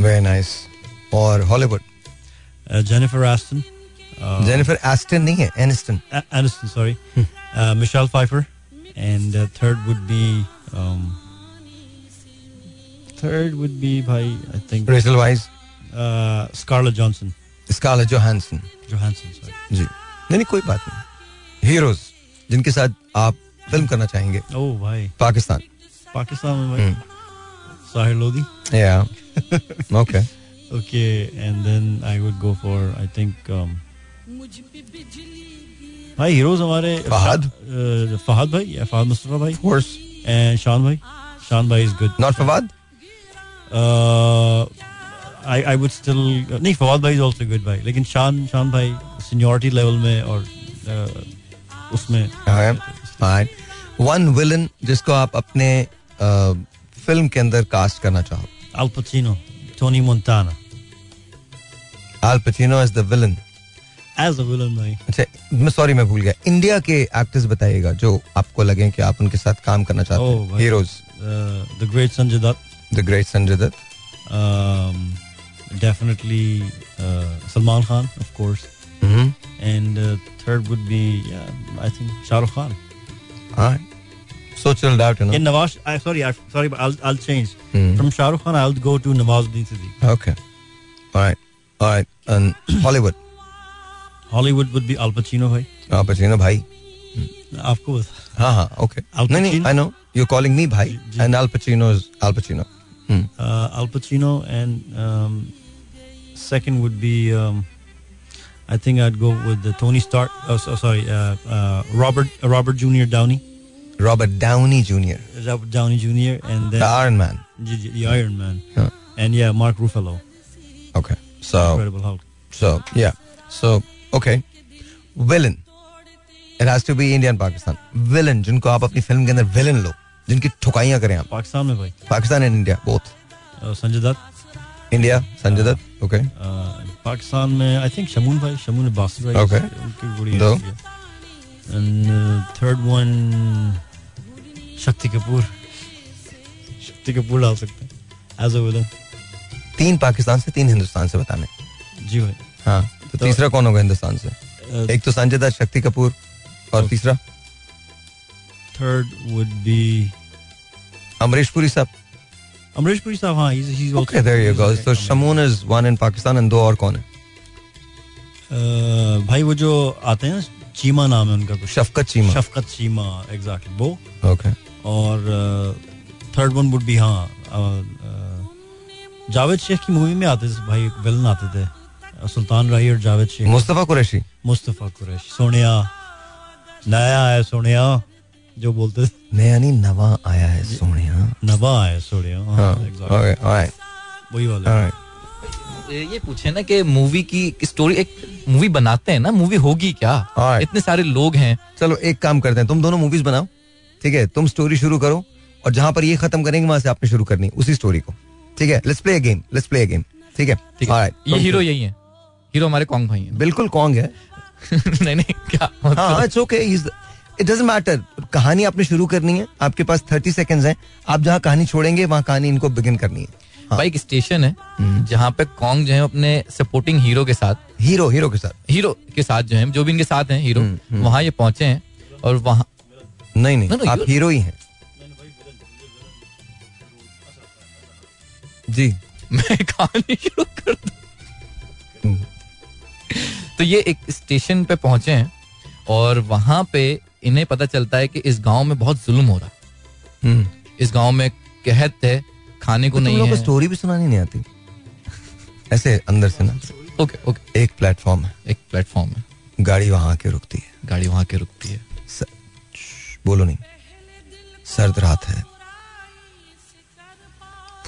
very nice और Hollywood Jennifer Aston Jennifer Aston नहीं है Aniston Aniston sorry Michelle Pfeiffer and third would be third would B भाई I think Rachel Weisz Scarlett Johnson Scarlett Johansson Johansson sorry जी नहीं नहीं कोई बात नहीं हीरोज जिनके साथ आप फिल्म करना चाहेंगे ओह भाई पाकिस्तान पाकिस्तान में भाई साहिर लोधी या okay (laughs) Okay, and then I would go for I think um, भाई हीरोज हमारे फहद? uh, फहद भाई या फहद मुस्तफा भाई कोर्स एंड शान भाई शान भाई is good not Fawad I I would still नहीं फवाद भाई इज़ आल्सो गुड भाई लेकिन शान शान भाई सीनियरिटी लेवल में और uh, उसमें वन विलन जिसको आप अपने फ़िल्म के अंदर कास्ट करना चाहो Al Pacino Tony Montana Al Pacino. As the villain. As a villain अच्छा सॉरी मैं भूल गया इंडिया के एक्टर्स बताइएगा जो आपको लगे कि आप उनके साथ काम करना चाहते Oh, हैं heroes the great Sanjay Dutt the great Sanjay Dutt um, definitely uh, Salman Khan, of course, hmm and uh, third would be yeah, I think Shah Rukh Khan. हाँ so chilled out you know In Nawaz, I sorry, I, sorry, but I'll I'll change Hmm. from Shah Rukh Khan. I'll go to Nawazuddin Siddiqui. okay all right all right and Hollywood Hollywood would be Al Pacino, भाई. आप पचीनो भाई आपको बता- हाँ हाँ okay Al नहीं नहीं Pacino? I know you calling me भाई जी। And Al Pacino is Al Pacino Hmm. uh, Al Pacino, and um, second would be um, I think I'd go with the Tony Stark. Oh, so, sorry, uh, uh, Robert uh, Robert Junior Downey, Robert Downey Jr. Robert Downey Jr. and the then Iron Man the, the Iron Man, Yeah. and yeah, Mark Ruffalo, okay so Incredible Hulk. so yeah so okay. Villain. It has to be Indian Pakistan. Villain जिनको आप अपनी film के अंदर villain लो जिनकी ठुकाइयाँ करें आप। पाकिस्तान में भाई। Pakistan and India both Sanjay Dutt. India Sanjay Dutt okay Pakistan में आई थिंक शमून भाई शमून अब्बासी भाई। Okay. उनकी बड़ी दो। And third one Shakti Kapoor. Shakti Kapoor डाल सकते हैं एज अ विलन तीन पाकिस्तान से तीन हिंदुस्तान से बताने। जी भाई। हाँ। तो तो- तीसरा कौन होगा हिंदुस्तान से? एक तो संजय दत्त शक्ति कपूर और तीसरा? Third would be Amrish Puri sahab. Amrish Puri sahab हाँ he's, he's okay there you go so Shamoon is one in Pakistan and दो और कौन है? Uh, भाई वो जो आते हैं चीमा नाम है उनका कुछ। शफकत चीमा। शफकत चीमा एग्जैक्टली वो। ओके और थर्ड वन वुड बी हाँ अ, अ, जावेद शेख की मूवी में आते थे भाई विलन आते थे। सुल्तान राही और जावेद शेख। मुस्तफ़ा कुरैशी? मुस्तफ़ा कुरैशी। सोनिया नया है सोनिया जो बोलते नया नहीं नवा आया है सोनिया। नबा है सोनिया हाँ, हाँ वही वाला। ये पूछे ना कि मूवी की स्टोरी एक मूवी बनाते हैं ना मूवी होगी क्या? Alright. इतने सारे लोग हैं। चलो एक काम करते हैं तुम दोनों मूवीज़ बनाओ ठीक है? तुम स्टोरी शुरू करो और जहाँ पर ये खत्म करेंगे वहाँ से आपने शुरू करनी उसी स्टोरी को ठीक है? Let's play a game let's play a game ठीक है? ये हीरो यही है। हीरो हमारे कौन भाई हैं बिल्कुल कौन है। (laughs) नहीं नहीं क्या हाँ it's okay it doesn't matter कहानी आपने शुरू करनी है आपके पास थर्टी सेकेंड्स हैं। आप जहाँ कहानी छोड़ेंगे वहाँ कहानी इनको बिगिन करनी है। हाँ। भाई एक स्टेशन है हम्म। जहाँ पे कॉन्ग जो है अपने सपोर्टिंग हीरो के साथ हीरो हीरो के साथ। हीरो के साथ जो है जो भी इनके साथ हैं हीरो हम्म, हम्म। ये पहुँचे हैं और वहाँ नहीं नहीं no, आप हीरो ही हैं। जी। (laughs) मैं कहानी शुरू कर दूँ। तो ये एक स्टेशन पे पहुँचे हैं और वहाँ पे इन्हें पता चलता है कि इस गाँव में बहुत जुल्म हो रहा है। हम्म। इस गाँव में कहत है खाने को तो नहीं लोग है। स्टोरी भी सुनानी नहीं आती? ऐसे अंदर से ना? Okay okay. एक प्लेटफॉर्म है। एक प्लेटफॉर्म है। गाड़ी वहाँ के रुकती है। गाड़ी वहाँ के रुकती है। बोलो नहीं। सर्द रात है।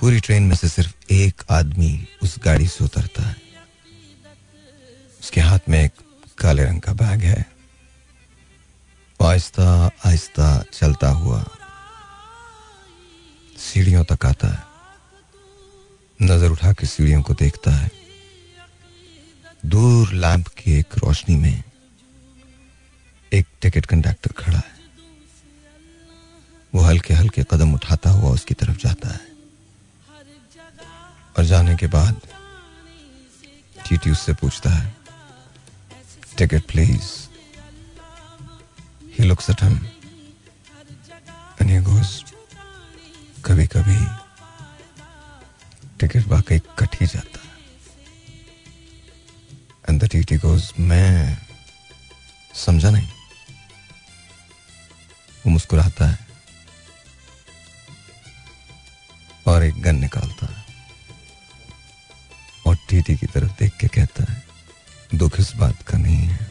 पूरी ट्रेन में से सिर्फ़ एक आदमी उस गाड़ी से उतरता है। उसके हाथ में एक काले रंग का बैग है। आहिस्ता आहिस्ता चलता हुआ सीढ़ियों तक आता है। नज़र उठा के सीढ़ियों को देखता है। दूर लैंप की एक रोशनी में एक टिकट कंडक्टर खड़ा है। वो हल्के हल्के कदम उठाता हुआ उसकी तरफ़ जाता है। और जाने के बाद, टीटी उससे पूछता है ticket please he looks at him and he goes कभी कभी. टिकट वाकई कट ही जाता है। एंड द टीटी गोज मैं समझा नहीं. वो मुस्कुराता है और एक गन निकालता है और टीटी की तरफ़ देख के कहता है दुख इस बात का नहीं है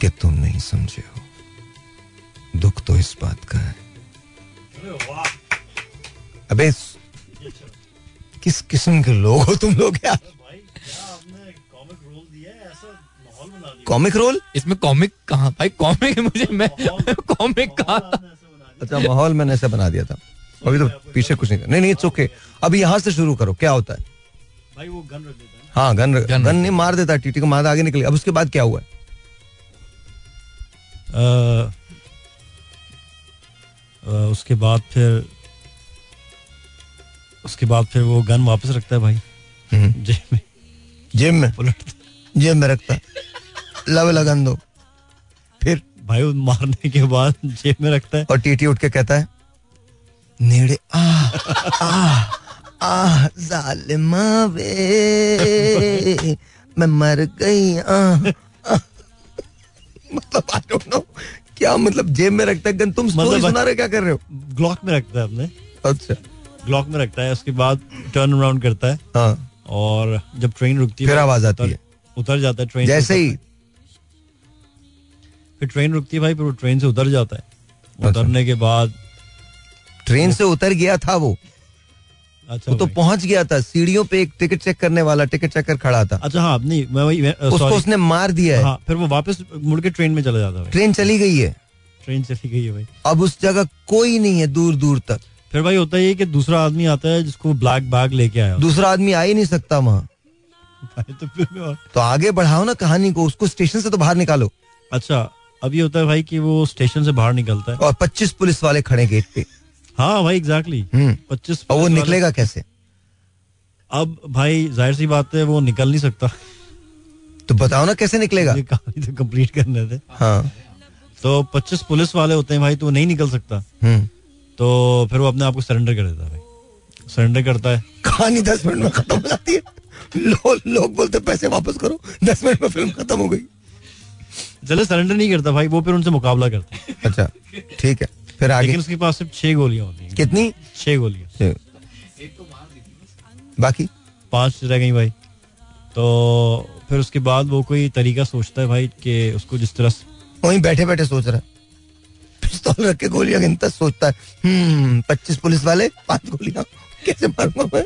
कि तुम नहीं समझे हो। दुख तो इस बात का है। अबे किस किस्म के लोग हो तुम लोग यार? कॉमिक रोल इसमें कॉमिक कहाँ? भाई कॉमिक मुझे मैं कॉमिक कहा? अच्छा माहौल मैंने ऐसा बना दिया था। अभी तो पीछे कुछ नहीं नहीं नहीं इट्स ओके अभी यहाँ से शुरू करो क्या होता है? भाई वो गन रख देता है गन गन गन नहीं मार देता टीटी को मार आगे निकल। अब उसके बाद क्या हुआ? उसके बाद फिर उसके बाद फिर वो गन वापस रखता है भाई। हम्म, जेब में। जेब में? जेब में रखता है। लब लगन दो। फिर? भाई मारने के बाद जेब में रखता है। और टीटी उठ के कहता है नेड़े आ आ। आ जालिमा वे। मैं मर गई आ, आ। मतलब आई डोंट नो क्या मतलब जेब में रखता है गन? तुम मतलब- सुना रहे क्या कर रहे हो? ग्लॉक में रखता है अपने। अच्छा। ग्लॉक में रखता है उसके बाद टर्न अराउंड करता है। हाँ। और जब ट्रेन रुकती है फिर आवाज़ आती है। उतर जाता है ट्रेन जैसे ही। फिर ट्रेन रुकती है भाई फिर वो ट्रेन से उतर जाता है। अच्छा। उतरने के बाद ट्रेन से उतर गया था वो। अच्छा वो तो। पहुँच गया था सीढ़ियों पे एक टिकट चेक करने वाला टिकट चेकर खड़ा था। अच्छा हाँ नहीं मैं वही मैं- उसको उसने मार दिया है। हाँ फिर वो वापस मुड़ के ट्रेन में चला जाता है ट्रेन चली गई है। ट्रेन चली गई है भाई। अब उस जगह कोई नहीं है दूर दूर तक। फिर भाई होता है कि दूसरा आदमी आता है जिसको ब्लैक बैग लेके आया। दूसरा आदमी आ ही नहीं सकता वहाँ। तो फिर तो आगे बढ़ाओ ना कहानी को उसको स्टेशन से तो बाहर निकालो। अच्छा अब ये होता है भाई कि वो स्टेशन से बाहर निकलता है। और 25 पुलिस वाले खड़े गेट पे। हाँ भाई एग्जैक्टली हम्म। पच्चीस और वो निकलेगा कैसे? अब भाई ज़ाहिर सी बात है वो निकल नहीं सकता। तो बताओ ना कैसे निकलेगा? कहानी तो कंप्लीट करने थे हाँ। तो पच्चीस पुलिस वाले होते हैं भाई तो वो नहीं निकल सकता। हम्म। तो फिर वो अपने आप को सरेंडर कर देता है भाई। सरेंडर करता है। कहानी दस मिनट में खत्म हो जाती है। लोग लो, बोलते पैसे वापस करो। दस मिनट में फ़िल्म खत्म हो गई। चले सरेंडर नहीं करता भाई वो फिर उनसे मुकाबला करता है। अच्छा ठीक है। फिर आगे। लेकिन उसके पास सिर्फ़ छह गोलियाँ होती हैं। कितनी? छह गोलियाँ। छह। बाकी? पाँच रह गई भाई। तो फिर उसके बाद वो कोई तरीका सोचता है भाई कि उसको जिस तरह से वहीं बैठे बैठे सोच रहा है। पिस्तौल रख के गोलियाँ गिनता सोचता है। हम्म पच्चीस पुलिस वाले पाँच गोलियाँ। कैसे मारूँगा मैं?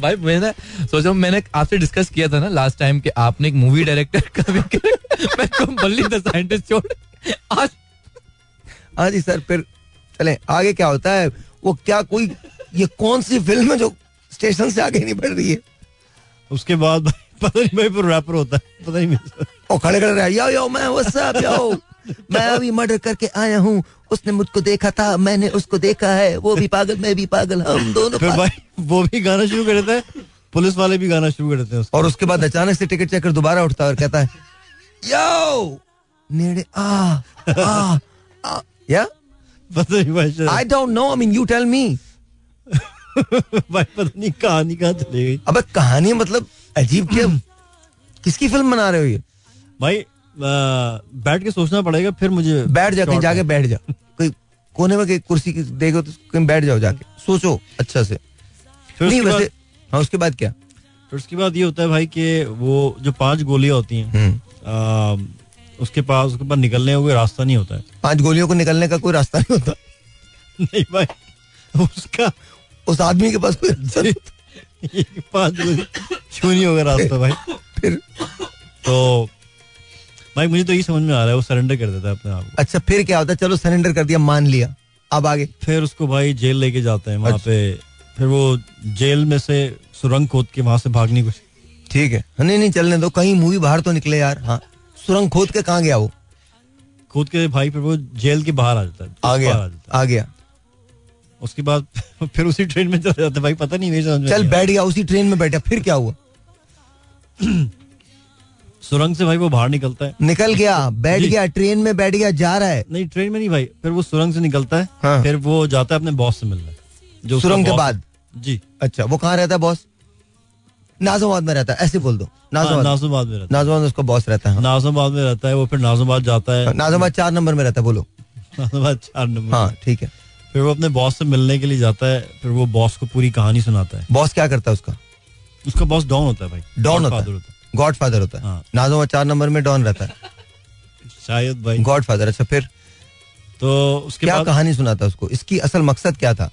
भाई मैंने सोचा मैंने आपसे डिस्कस किया था ना लास्ट टाइम कि आपने एक मूवी डायरेक्टर का भी (laughs) मैं को बल्ली द साइंटिस्ट छोड़ आज हाँ जी सर फिर चले आगे क्या होता है? वो क्या कोई ये कौन सी फ़िल्म है जो स्टेशन से आगे नहीं बढ़ रही है? उसके बाद (laughs) पता नहीं भाई रैपर होता है पता नहीं और खड़े खड़े रहे यो यो मैं व्हाट्स अप यो मैं अभी मर्डर करके आया हूँ उसने मुझको देखा था मैंने उसको देखा है वो भी पागल मैं भी पागल हम (laughs) दोनों फिर भाई वो भी गाना शुरू कर देता है पुलिस वाले भी गाना शुरू कर देते हैं और उसके बाद अचानक से टिकट चेकर दोबारा उठता है और कहता है यो नेड़े आ आ आ या? (laughs) पता नहीं भाई I don't know I mean you tell me भाई पता नहीं कहानी कहाँ चली गई? अबे कहानी मतलब अजीब क्या (clears throat) किसकी फ़िल्म बना रहे हो ये? भाई बैठ के सोचना पड़ेगा फिर मुझे बैठ जा कहीं जाके बैठ जा। (laughs) कोई कोने में कुर्सी की देखो तो कहीं बैठ जाओ जाके। सोचो अच्छा से। नहीं वैसे हाँ उसके बाद क्या? फिर उसके बाद ये होता है भाई कि वो जो पाँच गोलियाँ होती हैं हम्म। उसके पास उसके पास निकलने का कोई रास्ता नहीं होता है। पाँच गोलियों को निकलने का कोई रास्ता नहीं होता। (laughs) नहीं भाई उसका उस आदमी के पास कोई (laughs) पाँच गोली क्यों नहीं होगा रास्ता भाई? फिर तो भाई मुझे तो ये समझ में आ रहा है वो सरेंडर कर देता है अपने आप अच्छा फिर क्या होता है? चलो सरेंडर कर दिया मान लिया। अब आगे। फिर उसको भाई जेल लेके जाते हैं वहाँ अच्छा। पे। फिर वो जेल में से सुरंग खोद के वहाँ से भागने को ठीक है। नहीं नहीं चलने दो। कहीं मूवी बाहर तो निकले यार। हाँ। सुरंग खोद के कहाँ गया वो? खोद के भाई फिर वो जेल के बाहर आ जाता है। आ गया आ गया। उसके बाद (laughs) फिर उसी ट्रेन में चला जाता भाई पता नहीं मेरी समझ चल बैठ गया उसी ट्रेन में बैठा फिर क्या हुआ? (clears throat) सुरंग से भाई वो बाहर निकलता है। निकल गया बैठ गया ट्रेन में बैठ गया जा रहा है। नहीं ट्रेन में नहीं भाई फिर वो सुरंग से निकलता है। हाँ। फिर वो जाता है अपने बॉस से मिलने। जो सुरंग के बाद? जी। अच्छा वो कहाँ रहता है बॉस नाजोबाद में रहता है ऐसे बोल दो। हाँ, नाजोबाद। नाजोबाद में रहता नाजोबाद में उसका बॉस रहता है। नाजोबाद में रहता है वो फिर नाजोबाद जाता है। नाजोबाद चार नंबर में रहता है बोलो। नाजोबाद चार नंबर। हाँ ठीक है। फिर वो अपने बॉस से मिलने के लिए जाता है फिर वो बॉस को पूरी कहानी सुनाता है। बॉस क्या करता है उसका? उसका बॉस डॉन होता है भाई। डॉन होता है। गॉड फादर होता है। हाँ। नाजोबाद चार नंबर में डॉन रहता है। शायद भाई। गॉड फादर अच्छा फिर तो उसके क्या कहानी सुनाता है उसको? इसकी असल मकसद क्या था?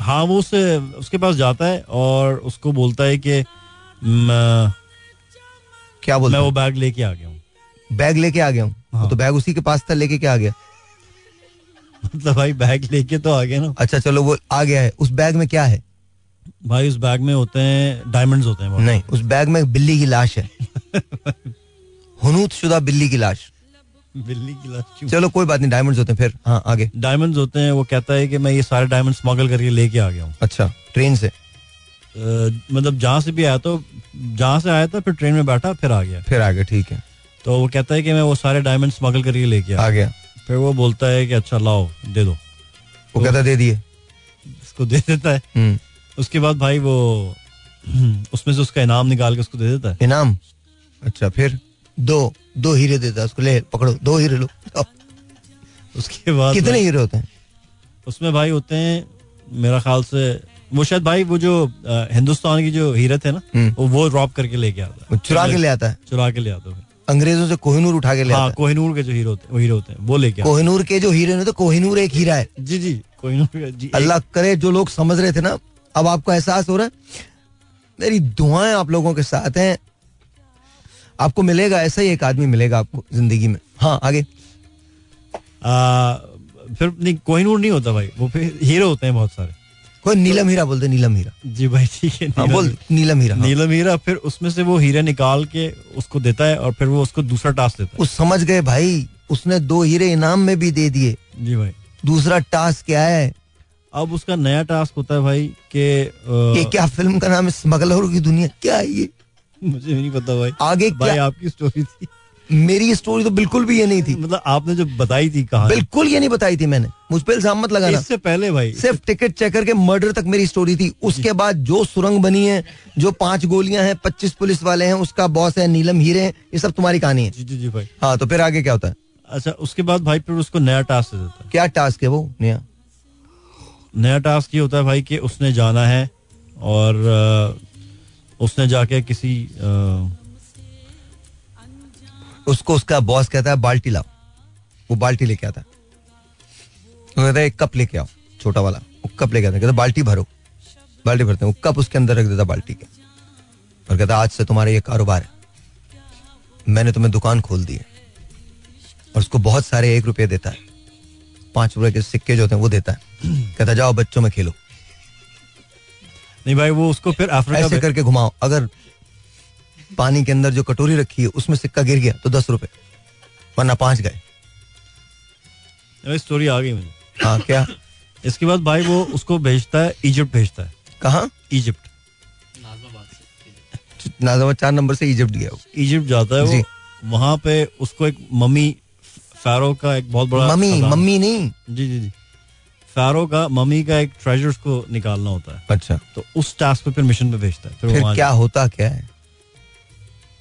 हाँ वो उसे उसके पास जाता है और उसको बोलता है कि मैं क्या मैं वो बैग लेके आ गया हूँ। बैग लेके आ गया हूँ? हाँ। तो बैग उसी के पास था लेके क्या आ गया? मतलब भाई बैग लेके तो आ गया ना। अच्छा चलो वो आ गया है। उस बैग में क्या है? भाई उस बैग में होते हैं डायमंड्स होते हैं नहीं उस बैग में बिल्ली की लाश है। (laughs) हुनूत शुदा बिल्ली की लाश। बिल्ली की लाश क्यों? चलो कोई बात नहीं डायमंड्स होते हैं फिर। हाँ आगे। डायमंड्स होते हैं वो कहता है कि मैं ये सारे डायमंड स्मगल करके लेके आ गया हूँ। अच्छा ट्रेन से? अ, मतलब जहाँ से भी आया तो जहाँ से आया था फिर ट्रेन में बैठा फिर आ गया। फिर आगे ठीक है। तो वो कहता है कि मैं वो सारे डायमंड स्मगल करके लेके आ गया। फिर वो बोलता है कि अच्छा लाओ दे दो। वो कहता दे दिए। उसको दे देता है। हम्म, उसके बाद भाई वो (clears throat) उसमें से उसका इनाम निकाल के उसको दे देता है। इनाम? अच्छा फिर? दो दो हीरे देता है उसको ले पकड़ो दो हीरे लो उसके बाद कितने हीरे होते हैं? उसमें भाई होते हैं मेरा ख्याल से वो शायद भाई वो जो हिंदुस्तान की जो हीरे थे ना हम्म। वो वो ड्रॉप करके लेके आता है। चुरा के ले आता है? चुरा के ले आता है। अंग्रेज़ों से कोहिनूर उठा के ले हाँ आता है। कोहिनूर के जो हीरो होते हैं हीरो होते हैं वो लेके कोहिनूर के जो हीरे ने तो कोहिनूर एक हीरा है। है। जी जी कोहिनूर जी अल्लाह करे जो लोग समझ रहे थे ना अब आपको एहसास हो रहा है मेरी दुआएँ आप लोगों के साथ हैं आपको मिलेगा ऐसा ही एक आदमी मिलेगा आपको ज़िंदगी में। हाँ आगे। आ, फिर नहीं कोहिनूर नहीं होता भाई। वो फिर हीरो होते हैं बहुत सारे। कोई नीलम हीरा बोलते नीलम हीरा। जी भाई ठीक है हाँ नीलम बोल। नीलम हीरा हाँ। नीलम हीरा फिर उसमें से वो हीरे निकाल के उसको देता है और फिर वो उसको दूसरा टास्क देता वो समझ गए भाई उसने दो हीरे इनाम में भी दे दिए। जी भाई। दूसरा टास्क क्या है? अब उसका नया टास्क होता है भाई कि ये अ, क्या फ़िल्म का नाम है स्मगलर की दुनिया? क्या है ये? मुझे नहीं पता भाई। आगे भाई क्या आपकी स्टोरी थी। मेरी स्टोरी तो बिल्कुल भी ये नहीं थी। मतलब आपने जो बताई थी कहा बिल्कुल ये नहीं बताई थी मैंने। मुझ पर इल्ज़ाम मत लगाना। इससे पहले भाई। सिर्फ़ टिकट चेकर के मर्डर तक मेरी स्टोरी थी। उसके बाद जो सुरंग बनी है जो पाँच गोलियाँ हैं पच्चीस पुलिस वाले हैं उसका बॉस है नीलम हीरे हैं ये सब तुम्हारी कहानी है। जी जी जी भाई। हाँ तो फिर आगे क्या होता है? अच्छा उसके बाद भाई फिर उसको नया टास्क देता है। क्या टास्क है वो? नया? नया टास्क ये होता है भाई कि उसने जाना है और उसने जाके किसी उसको उसका बॉस कहता है, बाल्टी लाओ। वो बाल्टी लेके आता है। कहता है, एक कप लेके आओ, छोटा वाला। वो कप लेके आता है। कहता बाल्टी भरो। बाल्टी भरते हैं। वो कप उसके अंदर रख देता बाल्टी के। और कहता आज से तुम्हारा ये कारोबार है। मैंने तुम्हें दुकान खोल दी है। और उसको बहुत सारे एक रुपये देता है। पाँच रुपए के सिक्के जो होते हैं, वो देता है। कहता जाओ बच्चों में खेलो। नहीं भाई वो उसको फिर अफ्रीका ऐसे करके घुमाओ। अगर पानी के अंदर जो कटोरी रखी है उसमें सिक्का गिर गया तो दस रुपए। वरना पाँच गए। स्टोरी आ गई मुझे। हाँ क्या? इसके बाद भाई वो उसको भेजता है इजिप्ट भेजता है। कहा? इजिप्ट नाजाबाद चार नंबर से इजिप्ट गया इजिप्ट जाता है वो। वहाँ पे उसको एक मम्मी फैरो का एक बहुत बड़ा मम्मी मम्मी नहीं। जी जी जी। फैरो का मम्मी का एक ट्रेजर को निकालना होता है। अच्छा। तो उस टास्क पे फिर मिशन पे भेजता है। फिर, फिर क्या होता क्या है?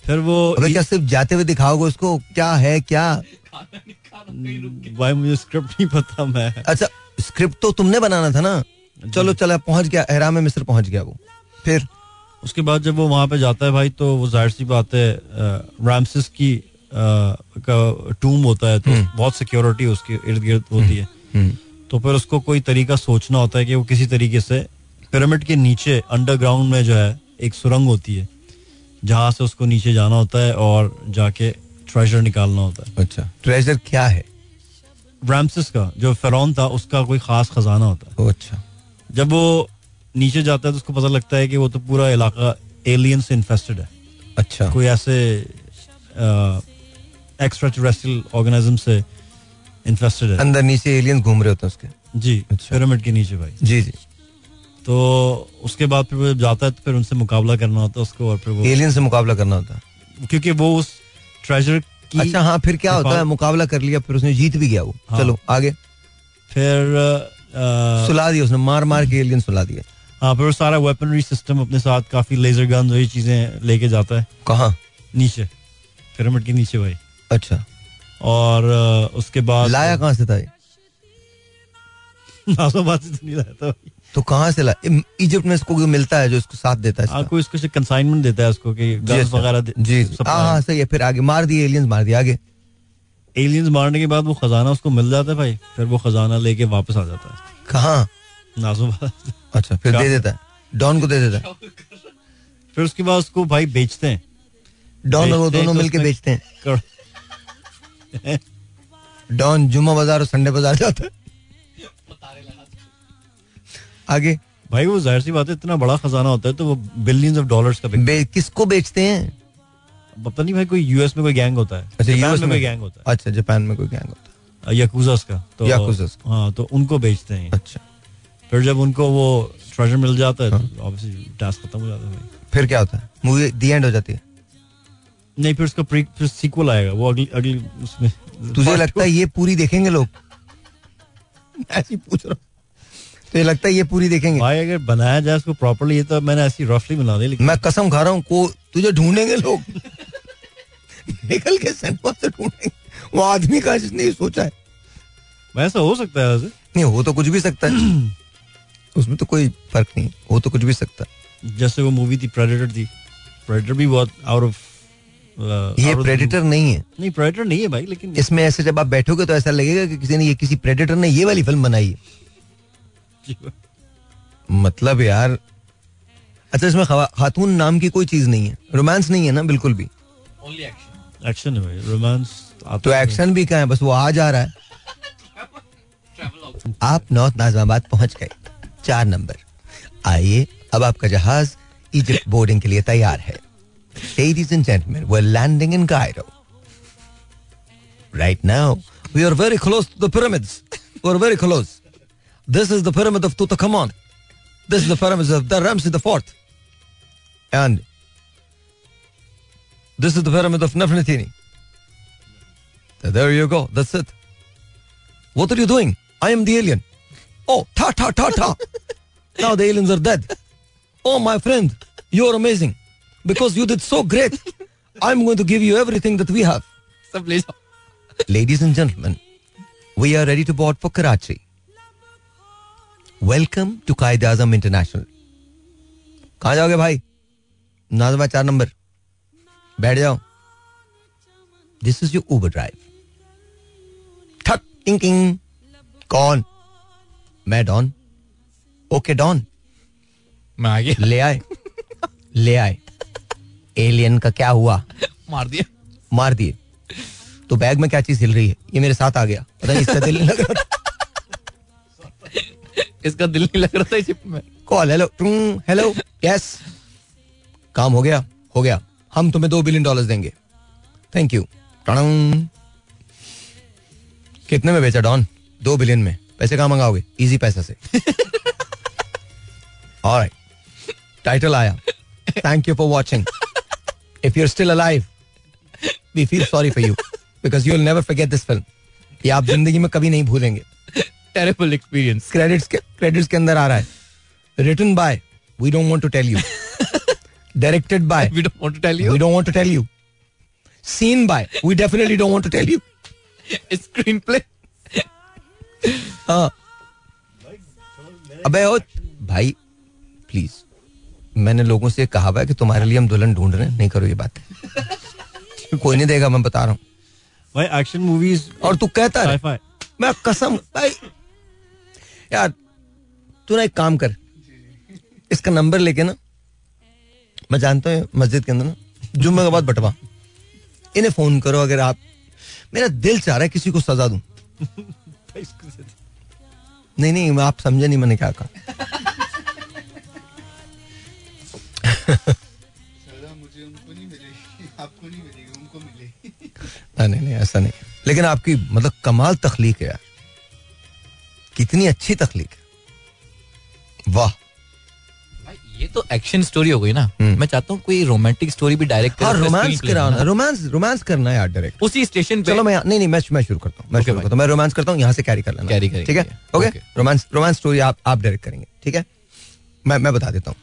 फिर वो अबे क्या सिर्फ़ जाते हुए दिखाओगे उसको? क्या है क्या? भाई मुझे स्क्रिप्ट नहीं पता मैं। अच्छा स्क्रिप्ट तो तुमने बनाना था ना? चलो चला पहुँच गया एहराम मिस्र पहुँच गया वो। फिर? उसके बाद जब वो वहाँ पे जाता है भाई तो वो ज़ाहिर सी बात है रामसिस की अ, का टूम होता है तो बहुत सिक्योरिटी उसके इर्द गिर्द होती है। हम्म, तो फिर उसको कोई तरीका सोचना होता है कि वो किसी तरीके से पिरामिड के नीचे अंडरग्राउंड में जो है एक सुरंग होती है जहाँ से उसको नीचे जाना होता है और जाके ट्रेजर निकालना होता है। अच्छा। ट्रेजर क्या है? रामसिस का जो फेरौन था उसका कोई खास खजाना होता है। अच्छा। जब वो नीचे जाता है तो उसको पता लगता है कि वो तो पूरा इलाका एलियन से इन्फेस्टेड है। अच्छा। कोई ऐसे एक्स्ट्रा टेरेस्ट्रियल ऑर्गेनिज्म से इन्फेस्टेड है। अंदर नीचे एलियंस घूम रहे होते हैं उसके। जी अच्छा। पिरामिड के नीचे भाई। जी जी। तो उसके बाद फिर वो जाता है तो फिर उनसे मुकाबला करना होता है उसको और फिर वो एलियन से मुकाबला करना होता है। क्योंकि वो उस ट्रेजर की अच्छा हाँ फिर क्या होता है? मुकाबला कर लिया फिर उसने जीत भी गया वो। हाँ। चलो आगे। फिर अ, सुला दिया उसने मार मार के एलियन सुला दिया। हाँ फिर सारा वेपनरी सिस्टम अपने साथ काफ़ी लेजर गन वही चीज़ें लेके जाता है। कहाँ? नीचे। पिरामिड के नीचे भाई। अच्छा। और उसके बाद लाया कहाँ से था ये से तो नहीं लाया था। तो कहाँ से ला इजिप्ट में इसको मिलता है जो इसको साथ देता है हाँ इसका? कोई इसको कंसाइनमेंट देता है उसको कि गन्स अच्छा। वगैरह जी। हाँ हाँ सही है फिर आगे मार दिए एलियंस मार दिए आगे। एलियंस मारने के बाद वो खजाना उसको मिल जाता है भाई फिर वो खजाना लेके वापस आ जाता है। कहाँ? नाजोबाद अच्छा फिर दे देता है। डॉन को दे देता है। फिर उसके बाद उसको भाई बेचते हैं। डॉन और वो दोनों मिलके बेचते हैं। (laughs) डॉन जुमा बाज़ार और संडे बाज़ार जाता है। आगे। भाई वो ज़ाहिर सी बात है इतना बड़ा खजाना होता है तो वो बिलियंस ऑफ़ डॉलर्स का बे, किसको बेचते हैं? पता नहीं भाई कोई यूएस में कोई गैंग होता है। अच्छा यूएस में में कोई गैंग होता है। अच्छा जापान में कोई गैंग होता है। याकुजास का तो याकुजास हाँ तो उनको बेचते हैं। अच्छा। फिर जब उनको वो ट्रेजर मिल जाता है तो ऑब्वियसली टास्क खत्म हो जाता है फिर क्या होता है? मूवी दी एंड हो जाती है। नहीं फिर उसका फिर सीक्वल आएगा वो अगली अगली उसमें तुझे लगता है ये पूरी देखेंगे लोग? ऐसी पूछ रहा हूँ। तुझे लगता है ये पूरी देखेंगे? भाई अगर बनाया जाए उसको प्रॉपरली ये तो मैंने ऐसी रफली बना दी लेकिन मैं कसम खा रहा हूँ को तुझे ढूंढेंगे लोग? निकल के सिनेमा से ढूंढेंगे। वो आदमी का जिसने सोचा है। वैसा हो सकता है नहीं हो तो कुछ भी सकता है। (clears throat) उसमें तो कोई फ़र्क नहीं है। हो तो कुछ भी सकता है। जैसे वो मूवी थी प्रेडेटर थी। प्रेडेटर भी बहुत आउट ऑफ़ ये प्रेडिटर नहीं है। नहीं प्रेडेटर नहीं है भाई लेकिन इसमें ऐसे जब आप बैठोगे तो ऐसा लगेगा कि किसी ने ये किसी प्रेडिटर ने ये वाली फ़िल्म बनाई है। मतलब यार अच्छा इसमें खातून नाम की कोई चीज़ नहीं है। रोमांस नहीं है ना बिल्कुल भी। एक्शन है रोमांस तो एक्शन भी कहाँ है? बस वो आ जा रहा है। आप नॉर्थ नाजमाबाद पहुँच गए। चार नंबर। आइए अब आपका जहाज़ इजिप्ट बोर्डिंग के लिए तैयार है। Ladies and gentlemen, we're landing in Cairo. Right now, we are very close to the pyramids. We're very close. This is the pyramid of Tutankhamun. This is the pyramid of the Ramses the Fourth. And this is the pyramid of Nefertiti. There you go. That's it. What are you doing? I am the alien. Oh, ta ta ta ta. (laughs) now the aliens are dead. Oh, my friend, you're amazing. Because you did so great. I'm going to give you everything that we have. सब ले जाओ Ladies and gentlemen, we are ready to board for Karachi. Welcome to Qaid Azam International. कहाँ जाओगे भाई नाजमा चार number बैठ जाओ this is your Uber drive ठक टिंग टिंग कौन मैं डॉन ओके डॉन मैं आ गया ले आए ले आए एलियन का क्या हुआ? मार दिया मार दिए। तो बैग में क्या चीज़ हिल रही है? ये मेरे साथ आ गया। पता नहीं इसका दिल नहीं लग रहा था। इसका दिल नहीं लग रहा था शिप में। कॉल हेलो हेलो यस काम हो गया हो गया। हम तुम्हें दो बिलियन डॉलर्स देंगे। थैंक यू कितने में बेचा डॉन दो बिलियन में। पैसे कहाँ मंगाओगे? इजी पैसा से। (laughs) टाइटल आया। Thank you for watching if you are still alive we feel sorry for you because you will never forget this film ये आप ज़िंदगी में कभी नहीं भूलेंगे। टेरेबल एक्सपीरियंस क्रेडिट्स के क्रेडिट्स के अंदर आ रहा है। Written by we don't want to tell you directed by we don't want to tell you we don't want to tell you scene by we definitely don't want to tell you screenplay हाँ। अबे ओ भाई please मैंने लोगों से कहा हुआ है कि तुम्हारे लिए हम दुल्हन ढूंढ रहे हैं। नहीं करो ये बात। (laughs) कोई नहीं देगा मैं बता रहा हूँ। भाई एक्शन मूवीज़ और तू कहता है मैं कसम भाई यार तू ना एक काम कर। इसका नंबर लेके ना मैं जानता हूँ मस्जिद के अंदर ना जुम्मे के बाद बटवा। इन्हें फ़ोन करो अगर आप मेरा दिल चाह रहा है किसी को सजा दूँ। (laughs) नहीं नहीं आप समझे नहीं मैंने क्या कहा। नहीं नहीं मिलेगी उनको मिलेगी नहीं ऐसा नहीं लेकिन आपकी मतलब कमाल तखलीक है यार। कितनी अच्छी तखलीक है। वाह। ये तो एक्शन स्टोरी हो गई ना। हम्म। मैं चाहता हूँ कोई रोमांटिक स्टोरी भी डायरेक्ट हाँ रोमांस कराना रोमांस रोमांस करना है यार डायरेक्ट उसी स्टेशन पे। चलो मैं नहीं नहीं मैं मैं शुरू करता हूँ मैं Okay, शुरू करता हूँ मैं रोमांस करता हूँ यहाँ से कैरी कर लेना। करेंगे, ठीक है? ओके रोमांस रोमांस स्टोरी आप आप डायरेक्ट करेंगे। ठीक है? मैं मैं बता देता हूँ।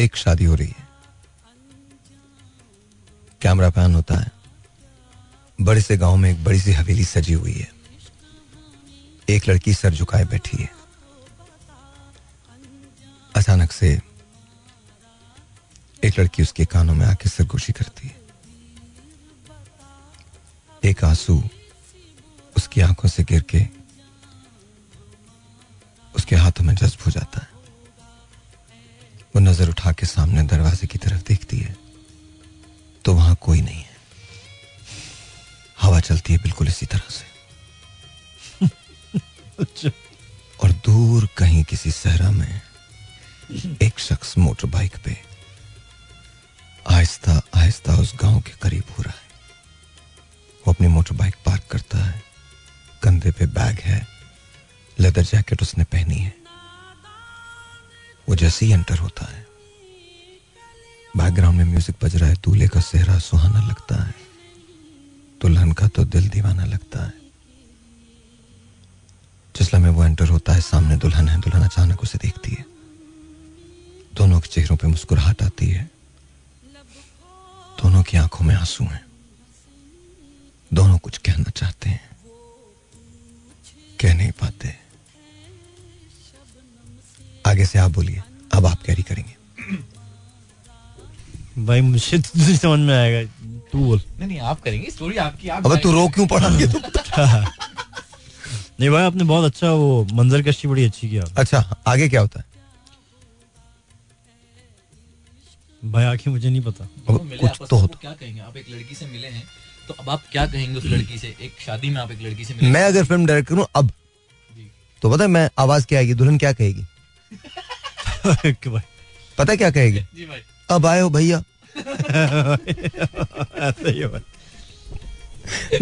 एक शादी हो रही है। कैमरा पैन होता है। बड़े से गाँव में एक बड़ी सी हवेली सजी हुई है। एक लड़की सर झुकाए बैठी है। अचानक से एक लड़की उसके कानों में आके सरगोशी करती है। एक आँसू उसकी आँखों से गिर के उसके हाथों में जज्ब हो जाता है। वो नज़र उठा के सामने दरवाजे की तरफ़ देखती है। तो वहाँ कोई नहीं है। हवा चलती है बिल्कुल इसी तरह से। (laughs) अच्छा। और दूर कहीं किसी सहरा में एक शख्स मोटर बाइक पे आहिस्ता आहिस्ता उस गाँव के करीब हो रहा है। वो अपनी मोटर बाइक पार्क करता है। कंधे पे बैग है। लेदर जैकेट उसने पहनी है। वो जैसे ही एंटर होता है। बैकग्राउंड में म्यूज़िक बज रहा है, दूल्हे का सेहरा सुहाना लगता है। दुल्हन का तो दिल दीवाना लगता है। जिस लम्हे वो एंटर होता है, सामने दुल्हन है, दुल्हन अचानक उसे देखती है। दोनों के चेहरों पे मुस्कुराहट आती है। दोनों की आँखों में आँसू हैं। दोनों कुछ कहना चाहते हैं। कह नहीं पाते। आगे से आप बोलिए अब आप कैरी करेंगे। भाई मुझे तो समझ में आएगा। तू बोल। नहीं नहीं आप करेंगे स्टोरी आपकी आप अब तू रो क्यों पड़ा ये तो? नहीं भाई आपने बहुत अच्छा वो मंजर कशी बड़ी अच्छी किया। अच्छा आगे क्या होता है? भाई आखिर मुझे नहीं पता। अब कुछ तो होता। क्या कहेंगे? आप एक लड़की से मिले हैं तो अब आप क्या कहेंगे उस लड़की से? एक शादी में आप एक लड़की से मिले मैं अगर फ़िल्म डायरेक्ट करूँ अब तो पता है मैं आवाज़ क्या आएगी दुल्हन क्या कहेगी? (laughs) पता क्या कहेगी? जी भाई। अब आए हो भैया। ही है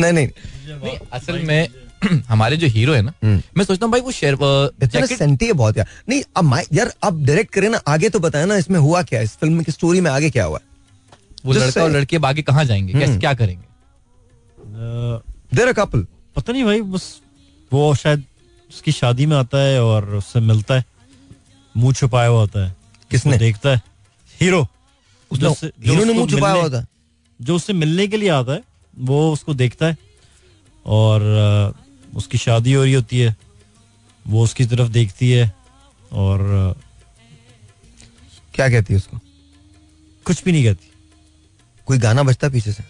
नहीं नहीं। नहीं असल में (clears throat) हमारे जो हीरो है ना हम्म। मैं सोचता हूँ भाई वो शेर इतना सेंटी है बहुत यार। नहीं अब यार अब डायरेक्ट करें ना आगे तो बताए ना इसमें हुआ क्या इस फ़िल्म की स्टोरी में आगे क्या हुआ वो लड़का और लड़की अब आगे कहाँ जाएँगे? कैसे हम्म। क्या करेंगे? देर अ कपल पता नहीं भाई बस वो शायद उसकी शादी में आता है और उससे मिलता है। मुँह छुपाया हुआ होता है। किसने? देखता है हीरो हीरो ने मुँह छुपाया हुआ था जो उससे मिलने के लिए आता है वो उसको देखता है। और उसकी शादी हो रही होती है। वो उसकी तरफ़ देखती है। और क्या कहती है उसको? कुछ भी नहीं कहती। कोई गाना बजता पीछे से?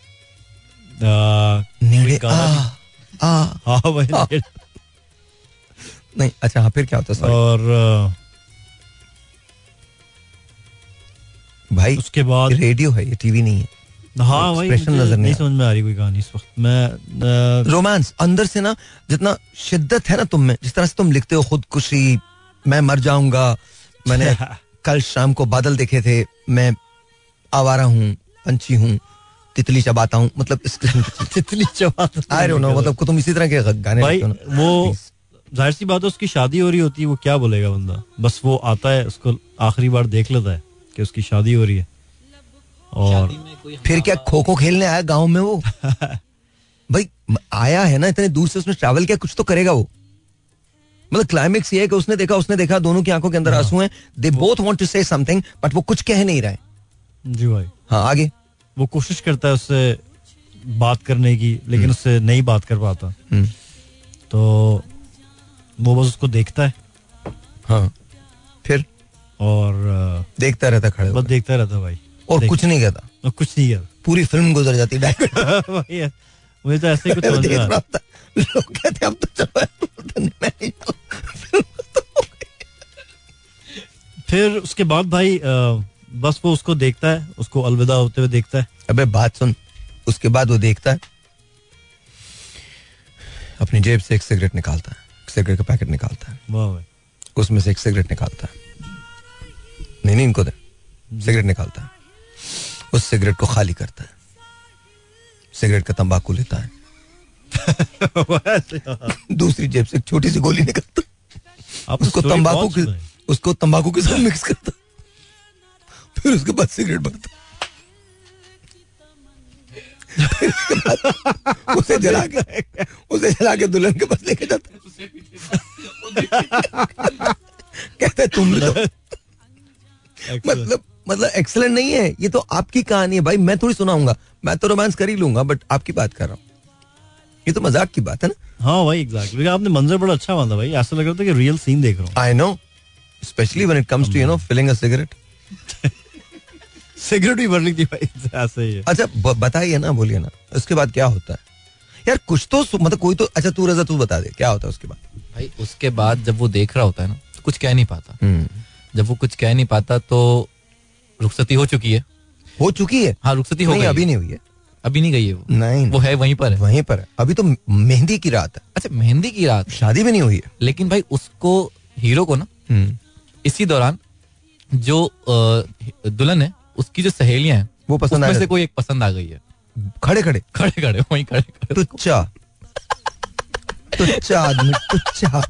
हाँ। नहीं अच्छा हाँ फिर क्या होता है। और भाई उसके बाद रेडियो है ये टीवी नहीं है। हाँ भाई नज़र नहीं नहीं समझ में आ रही कोई कहानी इस वक्त। मैं रोमांस अंदर से ना जितना शिद्दत है ना तुम में जिस तरह से तुम लिखते हो खुदकुशी मैं मर जाऊँगा मैंने (laughs) कल शाम को बादल देखे थे मैं आवारा हूँ पंछी हूँ तितली चबाता हूँ मतलब इस किस्म तितली चबाता आई डोंट नो मतलब तुम इसी तरह के गाने भाई वो ज़ाहिर सी बात है उसकी शादी हो रही होती है वो क्या बोलेगा बंदा? बस वो आता है उसको आखिरी बार देख लेता है। कि उसकी शादी हो रही है। और फिर क्या खो खो खेलने आया गाँव में वो? (laughs) भाई आया है ना इतने दूर से उसने ट्रैवल किया कुछ तो करेगा वो। मतलब क्लाइमेक्स ये है कि उसने देखा उसने देखा दोनों की आँखों के अंदर आँसू हैं। They both want to say something but वो कुछ कह नहीं रहे जी भाई। हाँ आगे। वो कोशिश करता है उससे बात करने की लेकिन उससे नहीं बात कर पाता। हम्म, तो वो बस उसको देखता है। हाँ। फिर? और देखता रहता खड़े बस देखता रहता भाई। और कुछ नहीं कहता। कुछ नहीं कर पूरी फ़िल्म गुजर जाती है। (laughs) मुझे तो ऐसे कुछ समझ रहा लोग कहते अब तो चलो खत्म हो गई। फिर उसके बाद भाई बस वो उसको देखता है उसको अलविदा होते हुए देखता है। अबे बात सुन। उसके बाद वो देखता है। अपनी जेब से एक सिगरेट निकालता है। सिगरेट का पैकेट निकालता है। उसमें से एक सिगरेट निकालता है। नहीं नहीं इनको दे सिगरेट निकालता है उस सिगरेट को खाली करता है सिगरेट का तंबाकू लेता है (laughs) दूसरी जेब से छोटी सी गोली निकालता आप उसको तंबाकू के उसको तंबाकू के साथ मिक्स करता फिर उसके बाद सिगरेट भरता है। उसे जला के उसे जला के दुल्हन के पास लेके जाता है। (laughs) कहता है तुम तो. मतलब मतलब एक्सलेंट नहीं है ये तो आपकी कहानी है भाई मैं थोड़ी सुनाऊँगा। मैं तो रोमांस कर ही लूँगा बट आपकी बात कर रहा हूँ। ये तो मज़ाक की बात है ना? हाँ भाई एग्जैक्टली आपने मंजर बड़ा अच्छा बांधा भाई। ऐसा लग रहा था कि रियल सीन देख रहा हूँ। I know specially when it comes to you know filling a cigarette cigarette भी भर ली थी भाई ऐसे ही अच्छा बताइए ना बोलिए ना उसके बाद क्या होता है? यार कुछ तो मतलब कोई तो अच्छा तू रजा तू बता दे क्या होता है उसके बाद? भाई उसके बाद जब वो देख रहा होता है ना तो कुछ कह नहीं पाता। हम्म। जब वो कुछ कह नहीं पाता तो रुखसती हो चुकी है। हो चुकी है? हाँ रुखसती हो गई। अभी नहीं हुई है। अभी नहीं गई है वो। नहीं वो है वहीं पर है। वहीं पर है। अभी तो मेहंदी की रात है। अच्छा मेहंदी की रात। शादी भी नहीं हुई है। लेकिन भाई उसको हीरो को ना हम्म, इसी दौरान जो अ, दुल्हन है उसकी जो सहेलियाँ हैं वो पसंद आ उसमें से कोई एक पसंद आ गई है। खड़े खड़े। खड़े खड़े वहीं खड़े खड़े। टुच्चा टुच्चा (laughs) आदमी टुच्चा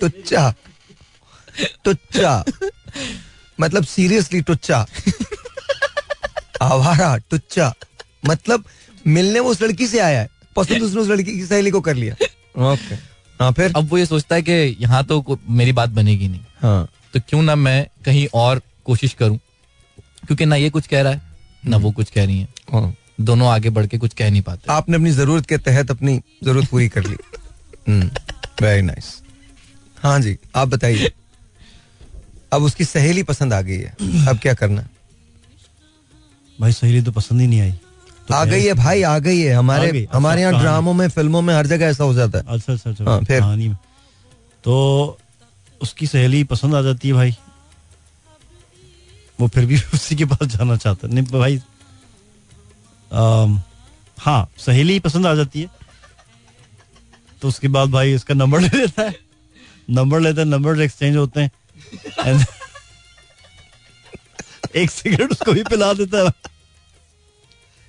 टुच्चा टुच्चा। मतलब सीरियसली टुच्चा। आवारा टुच्चा। मतलब मिलने वो उस लड़की से आया है पसंद उसने उस लड़की की सहेली को कर लिया। ओके हाँ फिर? अब वो ये सोचता है कि यहाँ तो मेरी बात बनेगी नहीं। हाँ। तो क्यों ना मैं कहीं और कोशिश करूँ? क्योंकि ना ये कुछ कह रहा है ना वो कुछ कह रही है। हाँ। दोनों आगे बढ़ के कुछ कह नहीं पाते। आपने अपनी ज़रूरत के तहत अपनी ज़रूरत पूरी कर ली। (laughs) वेरी नाइस हाँ जी आप बताइए। अब उसकी सहेली पसंद आ गई है। अब क्या करना? भाई सहेली तो पसंद ही नहीं आई। तो आ गई है भाई आ गई है। हमारे गई, अच्छा, हमारे यहाँ। ड्रामों में फ़िल्मों में हर जगह ऐसा हो जाता है। अच्छा अच्छा अच्छा हाँ, फिर? कहानी में। तो उसकी सहेली पसंद आ जाती है भाई। वो फिर भी (laughs) उसी के पास जाना चाहता है। नहीं भाई हाँ सहेली पसंद आ जाती है। तो उसके बाद भाई इसका नंबर ले लेता है। नंबर लेता है नंबर एक्सचेंज होते हैं। एक सिगरेट उसको भी पिला देता है।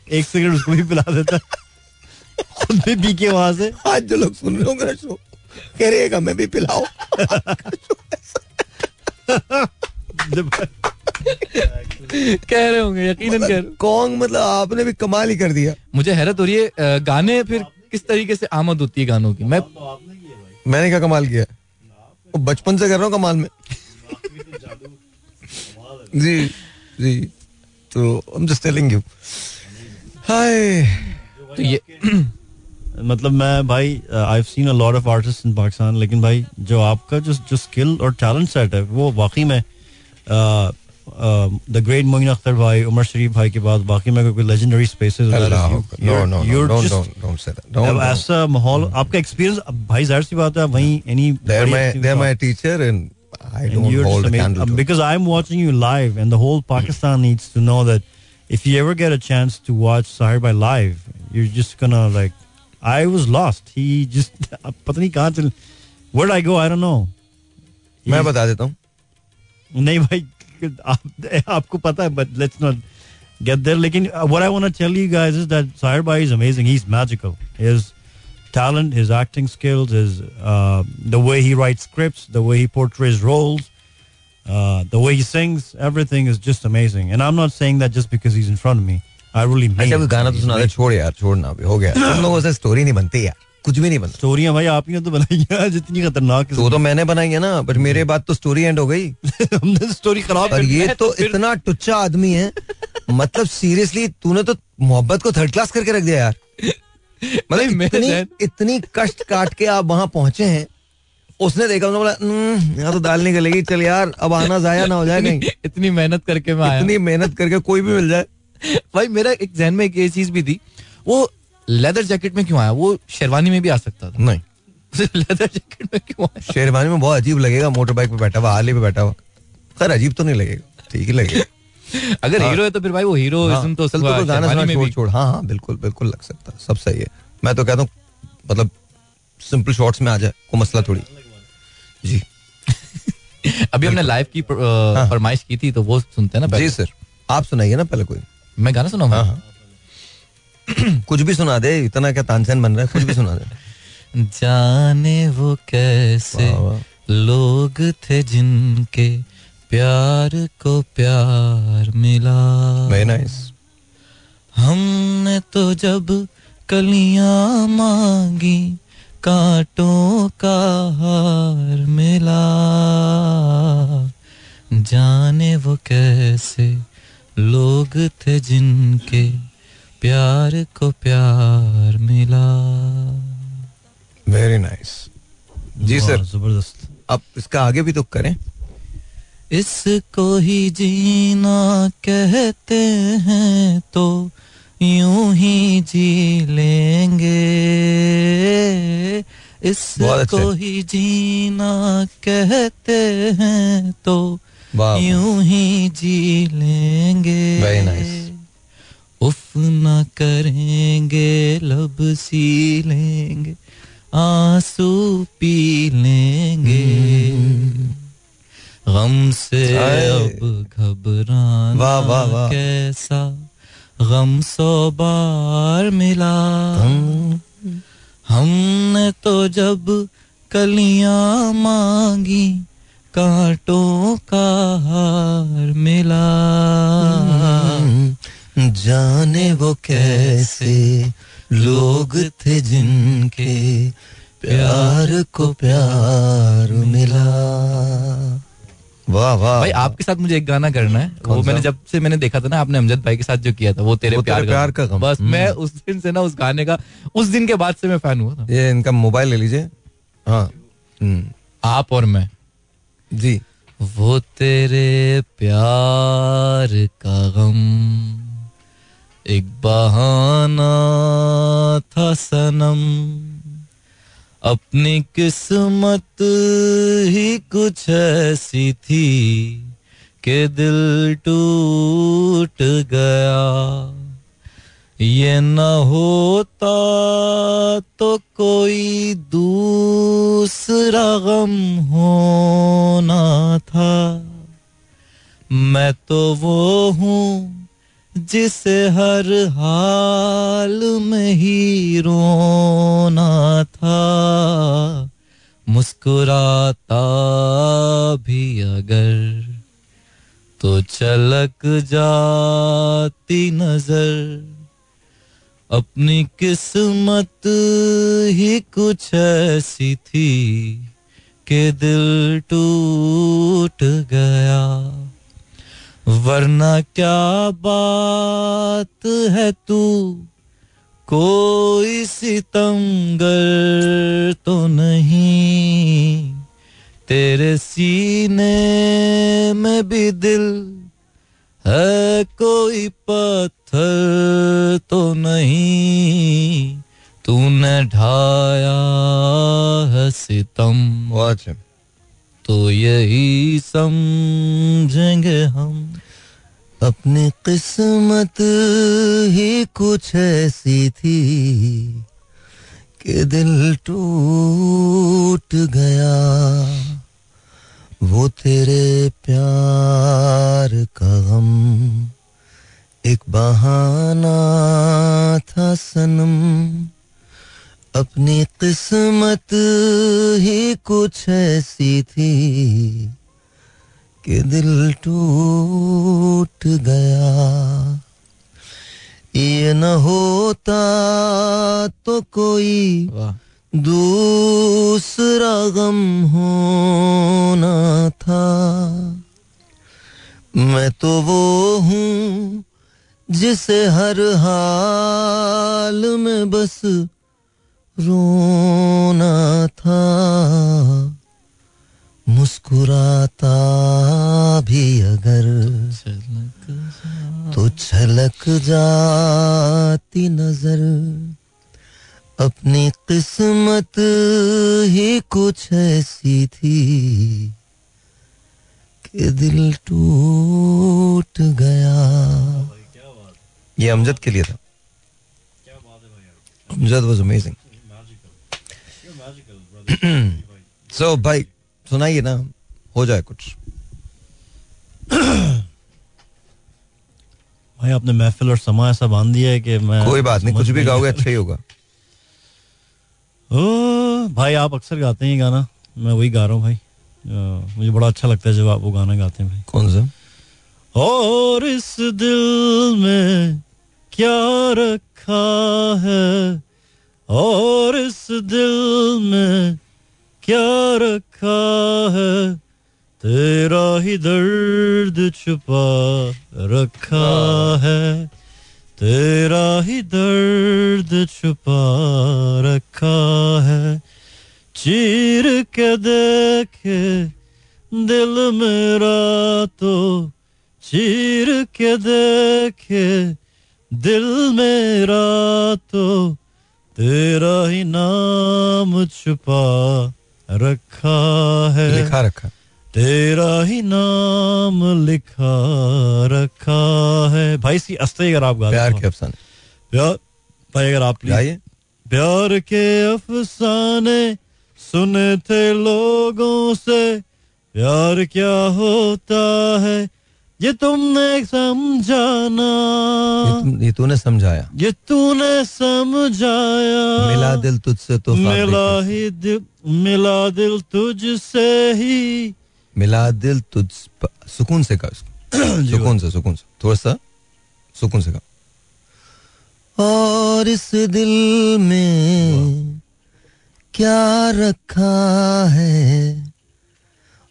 एक सिगरेट उसको भी पिला देता है। खुद भी पी के वहाँ से। आज जो लोग सुन रहे होंगे शो कह रहे हैं हमें भी पिलाओ जब कह रहे होंगे यकीनन कह रहे। कौन मतलब आपने भी कमाल ही कर दिया। मुझे हैरत हो रही है गाने फिर किस तरीके से आमद होती है गानों की? मैं मैंने क्या कमाल किया? बचपन से कर रहा हूँ कमाल में। जी जी। तो I'm just telling you हाय। तो ये मतलब मैं भाई I have seen a lot of artist in Pakistan लेकिन भाई जो आपका जो जो स्किल और टैलेंट सेट है वो वाकई में द ग्रेट मोइन अख्तर भाई उमर शरीफ भाई के बाद बाकी में कोई legendary spaces no no don't don't don't say that ऐसा माहौल आपका एक्सपीरियंस भाई ज़ाहिर सी बात है वहीं any they are my they are my teacher and I don't hold a candle to because I'm watching you live, and the whole Pakistan needs to know that if you ever get a chance to watch Sahir by live, you're just gonna like. I was lost. He just पता नहीं कहाँ चल. Where did I go? I don't know. मैं बता देता हूँ नहीं भाई (laughs) आप, आपको पता है but let's not get there. लेकिन uh, what I want to tell you guys is that Sahir Bhai is amazing. He's magical. His talent, his acting skills, his uh, the way he writes scripts, the way he portrays roles, uh, the way he sings, everything is just amazing. And I'm not saying that just because he's in front of me. I really mean अच्छा. कोई गाना तो सुना दे छोड़ यार छोड़ना भी हो गया तुम लोगों से स्टोरी नहीं बनती यार कुछ भी नहीं बनता स्टोरियाँ भाई आप ही ने तो बनाई हैं जितनी खतरनाक तो तो मैंने बनाई है ना बट मेरे बाद तो स्टोरी एंड हो गई हमने स्टोरी खराब और कर ये तो तो इतना टुच्चा आदमी है मतलब सीरियसली तूने तो मोहब्बत को थर्ड क्लास करके रख दिया यार मतलब इतनी इतनी कष्ट काट के आप वहाँ पहुँचे हैं उसने देखा उसने बोला "हम्म, यहाँ तो दाल निकलेगी चल यार अब आना जाया ना हो जाए कहीं। इतनी मेहनत करके मैं आया। इतनी मेहनत करके कोई भी मिल जाए। भाई मेरा एक जहन में एक ये चीज़ भी थी वो लेदर जैकेट में क्यों आया? वो शेरवानी में भी आ सकता था। नहीं। (laughs) लेदर जैकेट में क्यों आया? शेरवानी में बहुत अजीब लगेगा मोटर बाइक पे बैठा हुआ हार्ली पे बैठा हुआ। खैर अजीब तो नहीं लगेगा ठीक ही लगेगा। अगर हीरो है तो फिर भाई वो हीरो हाँ, तो तो गाना शेरवानी सुना में छोड़ छोड़ हाँ हाँ बिल्कुल बिल्कुल लग सकता है। सब सही है। मैं तो कहता हूँ मतलब सिंपल शॉर्ट्स में आ जाए कोई मसला थोड़ी। जी। (laughs) अभी हमने लाइव की हाँ। फरमाइश की थी तो वो सुनते हैं ना जी सर आप सुनाइए ना पहले कोई। मैं गाना सुनाऊँगा? हाँ हाँ। (clears throat) कुछ भी सुना दे इतना क्या तानसेन बन रहा है कुछ भी सुना दे। (laughs) जाने वो कैसे वाह, वाह। लोग थे जिनके प्यार को प्यार मिला। वेरी नाइस हमने तो जब कलियाँ मांगी कांटों का हार मिला। जाने वो कैसे लोग थे जिनके प्यार को प्यार मिला। Very nice nice. जी सर ज़बरदस्त। अब इसका आगे भी तो करें। इसको ही जीना कहते हैं तो यूँ ही जी लेंगे। इसको ही जीना कहते हैं तो यूँ ही जी लेंगे। उफ ना करेंगे लब सी लेंगे आँसू पी लेंगे। गम से अब घबराना वाह, वाह, वाह। कैसा गम सो बार मिला। हमने तो जब कलियाँ मांगी कांटों का हार मिला। जाने वो कैसे लोग थे जिनके प्यार को प्यार मिला। वाह वाह। भाई आपके साथ मुझे एक गाना करना है। वो मैंने जब से मैंने देखा था ना आपने अमजद भाई के साथ जो किया था वो तेरे वो प्यार, तेरे प्यार का गम। बस हम्म। मैं उस दिन से ना उस गाने का उस दिन के बाद से मैं फ़ैन हुआ था। ये इनका मोबाइल ले लीजिए। हाँ। हम्म, आप और मैं। जी। वो तेरे प्यार का गम एक बहाना था सनम। अपनी किस्मत ही कुछ ऐसी थी कि दिल टूट गया। ये न होता तो कोई दूसरा गम होना था। मैं तो वो हूँ जिसे हर हाल में ही रोना था, मुस्कुराता भी अगर तो चलक जाती नज़र। अपनी किस्मत ही कुछ ऐसी थी कि दिल टूट गया। वरना क्या बात है तू? कोई सितमगर तो नहीं। तेरे सीने में भी दिल है, कोई पत्थर तो नहीं। तूने ढाया है सितम। अच्छे तो यही समझेंगे हम। अपनी किस्मत ही कुछ ऐसी थी कि दिल टूट गया। वो तेरे प्यार का गम एक बहाना था सनम। अपनी किस्मत ही कुछ ऐसी थी कि दिल टूट गया। ये न होता तो कोई दूसरा गम होना था। मैं तो वो हूँ जिसे हर हाल में बस रोना था, मुस्कुराता भी अगर तो छलक जाती नज़र। अपनी किस्मत ही कुछ ऐसी थी कि दिल टूट गया। ये अमजद के लिए था। अमजद वॉज़ अमेजिंग (clears throat) सो भाई सुनाइए ना हो जाए कुछ। (clears throat) भाई आपने महफिल और समा ऐसा बाँध दिया है कि मैं कोई बात नहीं कुछ भी गाओगे अच्छा ही होगा। ओ, भाई आप अक्सर गाते हैं गाना। मैं वही गा रहा हूँ भाई। मुझे बड़ा अच्छा लगता है जब आप वो गाना गाते हैं भाई। कौन सा? और इस दिल में क्या रखा है? और इस दिल में क्या रखा है? तेरा ही दर्द छुपा रखा है। तेरा ही दर्द छुपा रखा है। चीर के देखे दिल मेरा तो चीर के देखे दिल मेरा तो तेरा ही नाम छुपा रखा है। लिखा रखा। तेरा ही नाम लिखा रखा है। भाई सी अस्ते अगर आप गाते प्यार के अफसाने। प्यार भाई अगर आप गाइए। प्यार के अफसाने सुने थे लोगों से प्यार क्या होता है? ये तुमने समझाना। ये तुम- ये तूने समझाया। ये तूने समझाया। मिला दिल तुझसे तो मिला ही दिल मिला दिल तुझसे ही। मिला दिल तुझ सुकून से का (clears throat) सुकून से सुकून से। थोड़ा सा सुकून से का और इस दिल में क्या रखा है?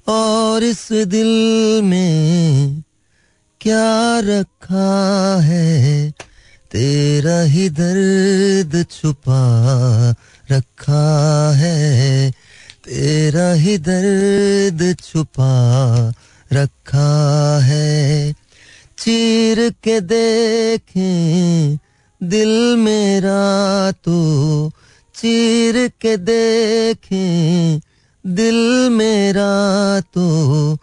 और इस दिल में क्या रखा है? तेरा ही दर्द छुपा रखा है। तेरा ही दर्द छुपा रखा है। चीर के देखें, दिल मेरा तो चीर के देखें, दिल मेरा तो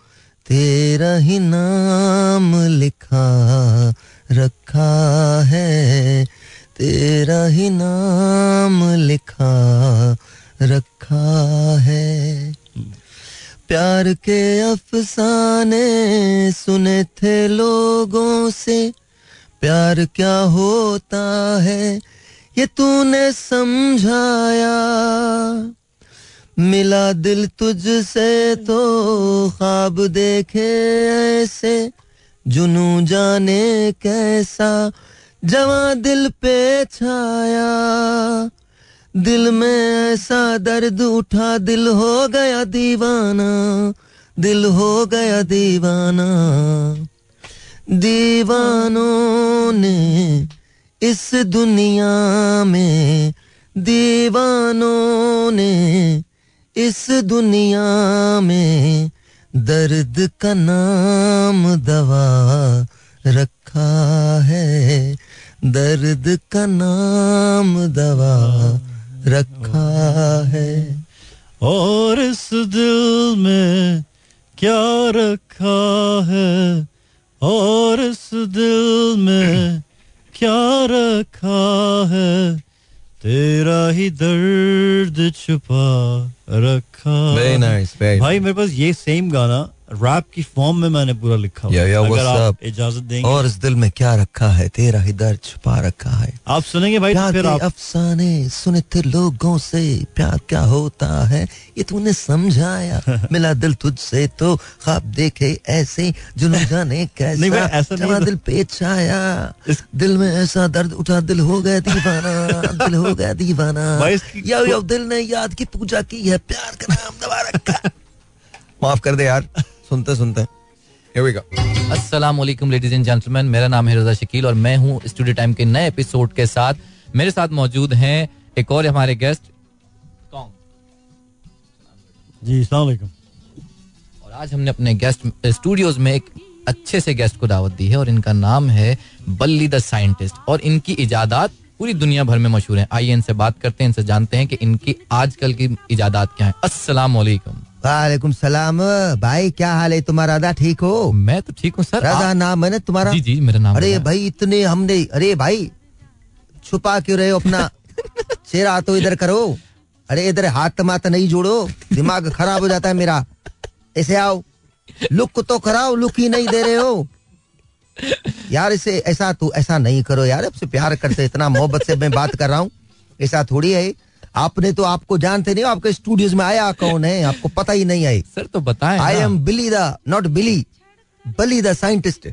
तेरा ही नाम लिखा, रखा है। तेरा ही नाम लिखा, रखा है। प्यार के अफसाने सुने थे लोगों से, प्यार क्या होता है, ये तूने समझाया। मिला दिल तुझसे तो ख्वाब देखे ऐसे। जुनू जाने कैसा, जवा दिल पे छाया। दिल में ऐसा दर्द उठा, दिल हो गया दीवाना, दिल हो गया दीवाना। दीवानों ने इस दुनिया में, दीवानों ने इस दुनिया में दर्द का नाम दवा रखा है। दर्द का नाम दवा रखा है। और इस दिल में क्या रखा है? और इस दिल में क्या रखा है? तेरा ही दर्द छुपा रखा। Very nice, very भाई मेरे पास ये सेम गाना रैप की फॉर्म में मैंने पूरा लिखा हुआ Yeah, yeah, अगर आप इजाज़त देंगे। और इस दिल में क्या रखा है? तेरा ही दर्द छुपा रखा है। आप सुनेंगे भाई तो फिर आप अफसाने सुने थे लोगों से प्यार क्या होता है? ये तूने समझाया। (laughs) मिला दिल तुझसे तो ख्वाब देखे ऐसे जुनून जाने (laughs) नहीं भाई, ऐसा नहीं दिल पे छाया दिल में ऐसा दर्द उठा दिल हो गया दीवाना (laughs) दिल हो गया दीवाना। यो यो दिल ने याद की पूजा की है प्यार का नाम दबा रखा माफ़ कर दे यार। सुनते सुनते। Here we go. अस्सलाम वालेकुम लेडीज़ एंड जेंटलमैन मेरा नाम है रजा शकील और मैं हूँ स्टूडियो टाइम के नए एपिसोड के साथ। मेरे साथ मौजूद हैं एक और हमारे गेस्ट कौन जी सलाम और आज हमने अपने गेस्ट स्टूडियोज में एक अच्छे से गेस्ट को दावत दी है और इनका नाम है बल्ली द साइंटिस्ट। और इनकी इजादात पूरी दुनिया भर में मशहूर है। आइए इनसे बात करते हैं इनसे जानते हैं कि इनकी आजकल की इजादात क्या है। अस्सलाम वालेकुम वालेकुम सलाम। भाई क्या हाल है तुम्हारा? रजा ठीक हो? मैं तो ठीक हूँ सर। आप- नाम है ना तुम्हारा? जी जी मेरा नाम अरे भाई इतने हमने अरे भाई छुपा क्यों रहे हो अपना? (laughs) चेहरा तो इधर करो। अरे इधर हाथ मात नहीं जोड़ो दिमाग खराब हो जाता है मेरा। ऐसे आओ। लुक तो कराओ लुक ही नहीं दे रहे हो। यार इसे ऐसा तू ऐसा नहीं करो यार। आपसे प्यार करते इतना मोहब्बत से मैं बात कर रहा हूँ। ऐसा थोड़ी है। आपने तो आपको जानते नहीं हो आपके स्टूडियोज में आया कौन है? आपको पता ही नहीं आई सर तो बताएँ I. Am Billy the not Billy Billy the scientist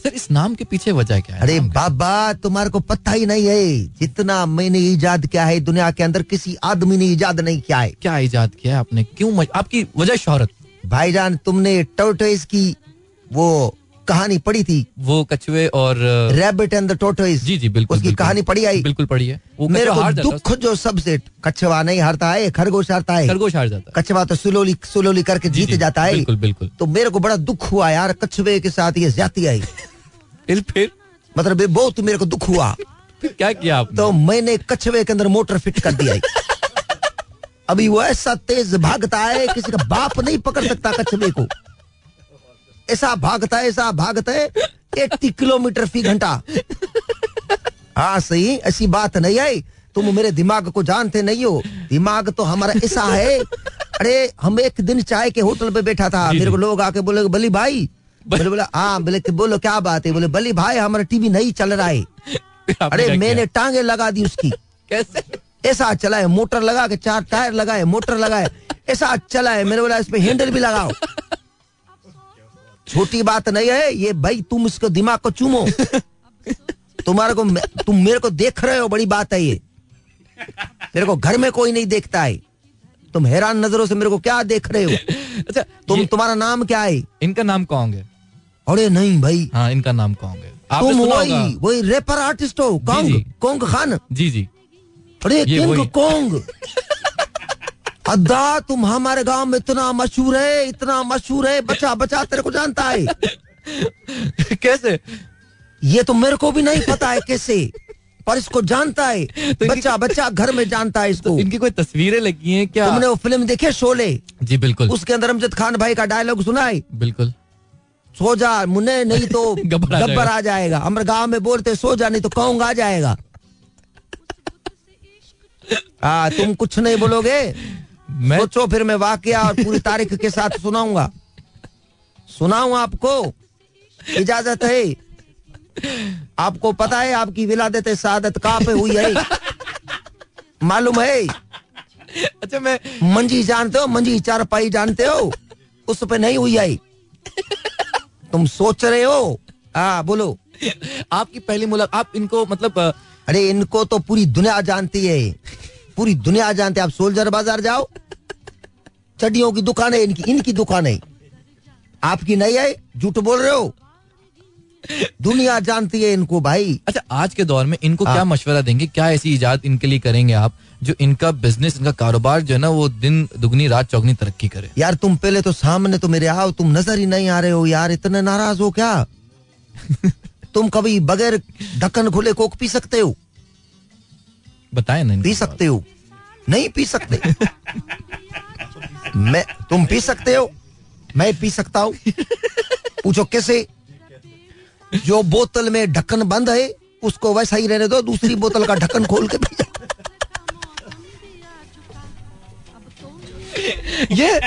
sir इस नाम के पीछे वजह क्या है? अरे बाबा तुम्हारे को पता ही नहीं है। जितना मैंने इजाद किया है दुनिया के अंदर किसी आदमी ने इजाद नहीं किया है। क्या इजाद किया है आपने? क्यों मज... आपकी वजह शोहरत। भाईजान तुमने टोटोइस की वो कहानी पढ़ी थी। वो कछुए और रैबिट एंड द टोटोइस जी जी बिल्कुल उसकी बिल्कुल। कहानी पढ़ी आई। बिल्कुल पढ़ी है। वो मेरे को हार दुख जो सबसे कछवा नहीं हारता है खरगोश हारता है। खरगोश हार जाता है। कछवा तो सुलोली सुलोली करके जीत जाता है। बिल्कुल बिल्कुल। तो मेरे को बड़ा दुख हुआ यार कछुए के साथ ये ज़्यादा आई। (laughs) फिर फिर? मतलब बहुत मेरे को दुख हुआ। क्या किया आपने? तो मैंने कछुए के अंदर मोटर फिट कर दिया (laughs) अभी वो ऐसा तेज भागता है किसी का बाप नहीं पकड़ सकता कछुए को। ऐसा भागता है ऐसा भागता है एट्टी किलोमीटर फ़ी घंटा। हाँ सही ऐसी बात नहीं आई। तुम मेरे दिमाग को जानते नहीं हो। दिमाग तो हमारा ऐसा है। अरे हम एक दिन चाय के होटल पे बैठा था। मेरे को लोग आके बोले बली भाई। मैंने बोला हाँ बोले कि बोलो क्या बात है? बोले बली भाई हमारा टीवी नहीं चल रहा है। अरे मैंने टांगे लगा दी उसकी। कैसे? ऐसा चला है मोटर लगा के चार टायर लगाए मोटर लगाए ऐसा चला है। मैंने बोला इसमें हैंडल भी लगाओ। छोटी बात नहीं है ये भाई तुम इसको दिमाग को चूमो। (laughs) तुम्हारे को तुम मेरे को देख रहे हो बड़ी बात है ये। मेरे को घर में कोई नहीं देखता है। तुम हैरान नज़रों से मेरे को क्या देख रहे हो? (laughs) अच्छा तुम तुम्हारा नाम क्या है? इनका नाम कौन है? अरे नहीं भाई। हाँ इनका नाम कौन है? तुम वही वही रेपर आर्टिस्ट हो जी, कोंग खान। जी जी। अरे किंग वही। (laughs) अद्दा तुम हमारे गाँव में इतना मशहूर है इतना मशहूर है बचा बचा तेरे को जानता है। (laughs) कैसे? ये तो मेरे को भी नहीं पता है कैसे पर इसको जानता है। इनकी- बच्चा बच्चा घर में जानता है इसको। तो इनकी कोई तस्वीरें लगी हैं क्या? तुमने वो फ़िल्म देखे शोले? जी बिल्कुल। उसके अंदर अमजद खान भाई का डायलॉग सुना है? बिल्कुल। सो जा मुन्ने नहीं तो (laughs) गब्बर आ जाएगा। आ जाएगा। हमारे गाँव में बोलते सो जा नहीं तो कौंग आ जाएगा। (laughs) हाँ तुम कुछ नहीं बोलोगे? मैं सोचो फिर मैं वाकया और पूरी तारीख के साथ सुनाऊँगा। सुनाऊ आपको? इजाज़त है। आपको पता है आपकी विलादत सादत कहाँ पे हुई है? मालूम है? अच्छा मैं मंजी जानते हो मंजी चारपाई जानते हो? उस पे नहीं हुई है। तुम सोच रहे हो? हाँ बोलो। आपकी पहली मुलाकात आप इनको मतलब अरे इनको तो पूरी दुनिया जानती है। पूरी दुनिया जानती है। आप सोल्जर बाज़ार जाओ। चड्डियों की दुकान है इनकी इनकी दुकान है। आपकी नहीं है? झूठ बोल रहे हो? दुनिया जानती है इनको भाई। अच्छा आज के दौर में इनको हाँ। क्या मशवरा देंगे? क्या ऐसी इजाद इनके लिए करेंगे आप जो इनका बिज़नेस इनका कारोबार जो है ना वो दिन दुगनी रात चौगनी तरक्की करे? यार तुम पहले तो सामने तो मेरे आओ तुम नज़र ही नहीं आ रहे हो यार इतने नाराज़ हो क्या? (laughs) तुम कभी बगैर ढक्कन खुले कोक पी सकते हो? बताए ना पी सकते हो? नहीं पी सकते? (laughs) मैं तुम पी सकते हो। मैं पी सकता हूँ। पूछो कैसे? जो बोतल में ढक्कन बंद है उसको वैसा ही रहने दो दूसरी बोतल का ढक्कन खोल के पी ये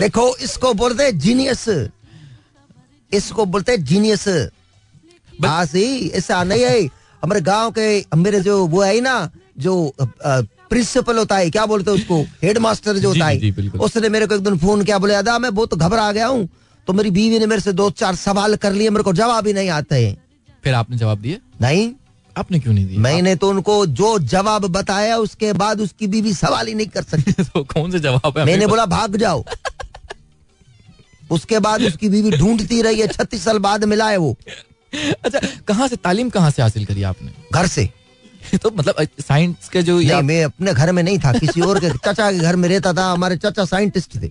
देखो इसको बोलते जीनियस इसको बोलते जीनियस हाँ सही ऐसा नहीं है। हमारे गाँव के मेरे जो वो है ना जो प्रिंसिपल होता है क्या बोलते हैं उसको? हेड मास्टर जो होता है। उसने मेरे को एक दिन फ़ोन किया बोले अदा मैं बहुत घबरा गया हूँ तो मेरी बीवी ने मेरे से दो चार सवाल कर लिए मेरे को जवाब ही नहीं आते हैं। फिर आपने जवाब दिए? नहीं। आपने क्यों नहीं दिया मैंने तो उनको जो जवाब बताया उसके बाद उसकी बीवी सवाल ही नहीं कर सकती। (laughs) तो कौन से जवाब है? मैंने बोला भाग जाओ। (laughs) उसके बाद उसकी बीवी ढूंढती रही है छत्तीस साल बाद मिला है वो। अच्छा कहाँ से तालीम कहाँ से हासिल करी आपने? घर से। (laughs) तो मतलब साइंस के जो ये मैं अपने घर में नहीं था किसी और के (laughs) चाचा के घर में रहता था हमारे चाचा साइंटिस्ट थे।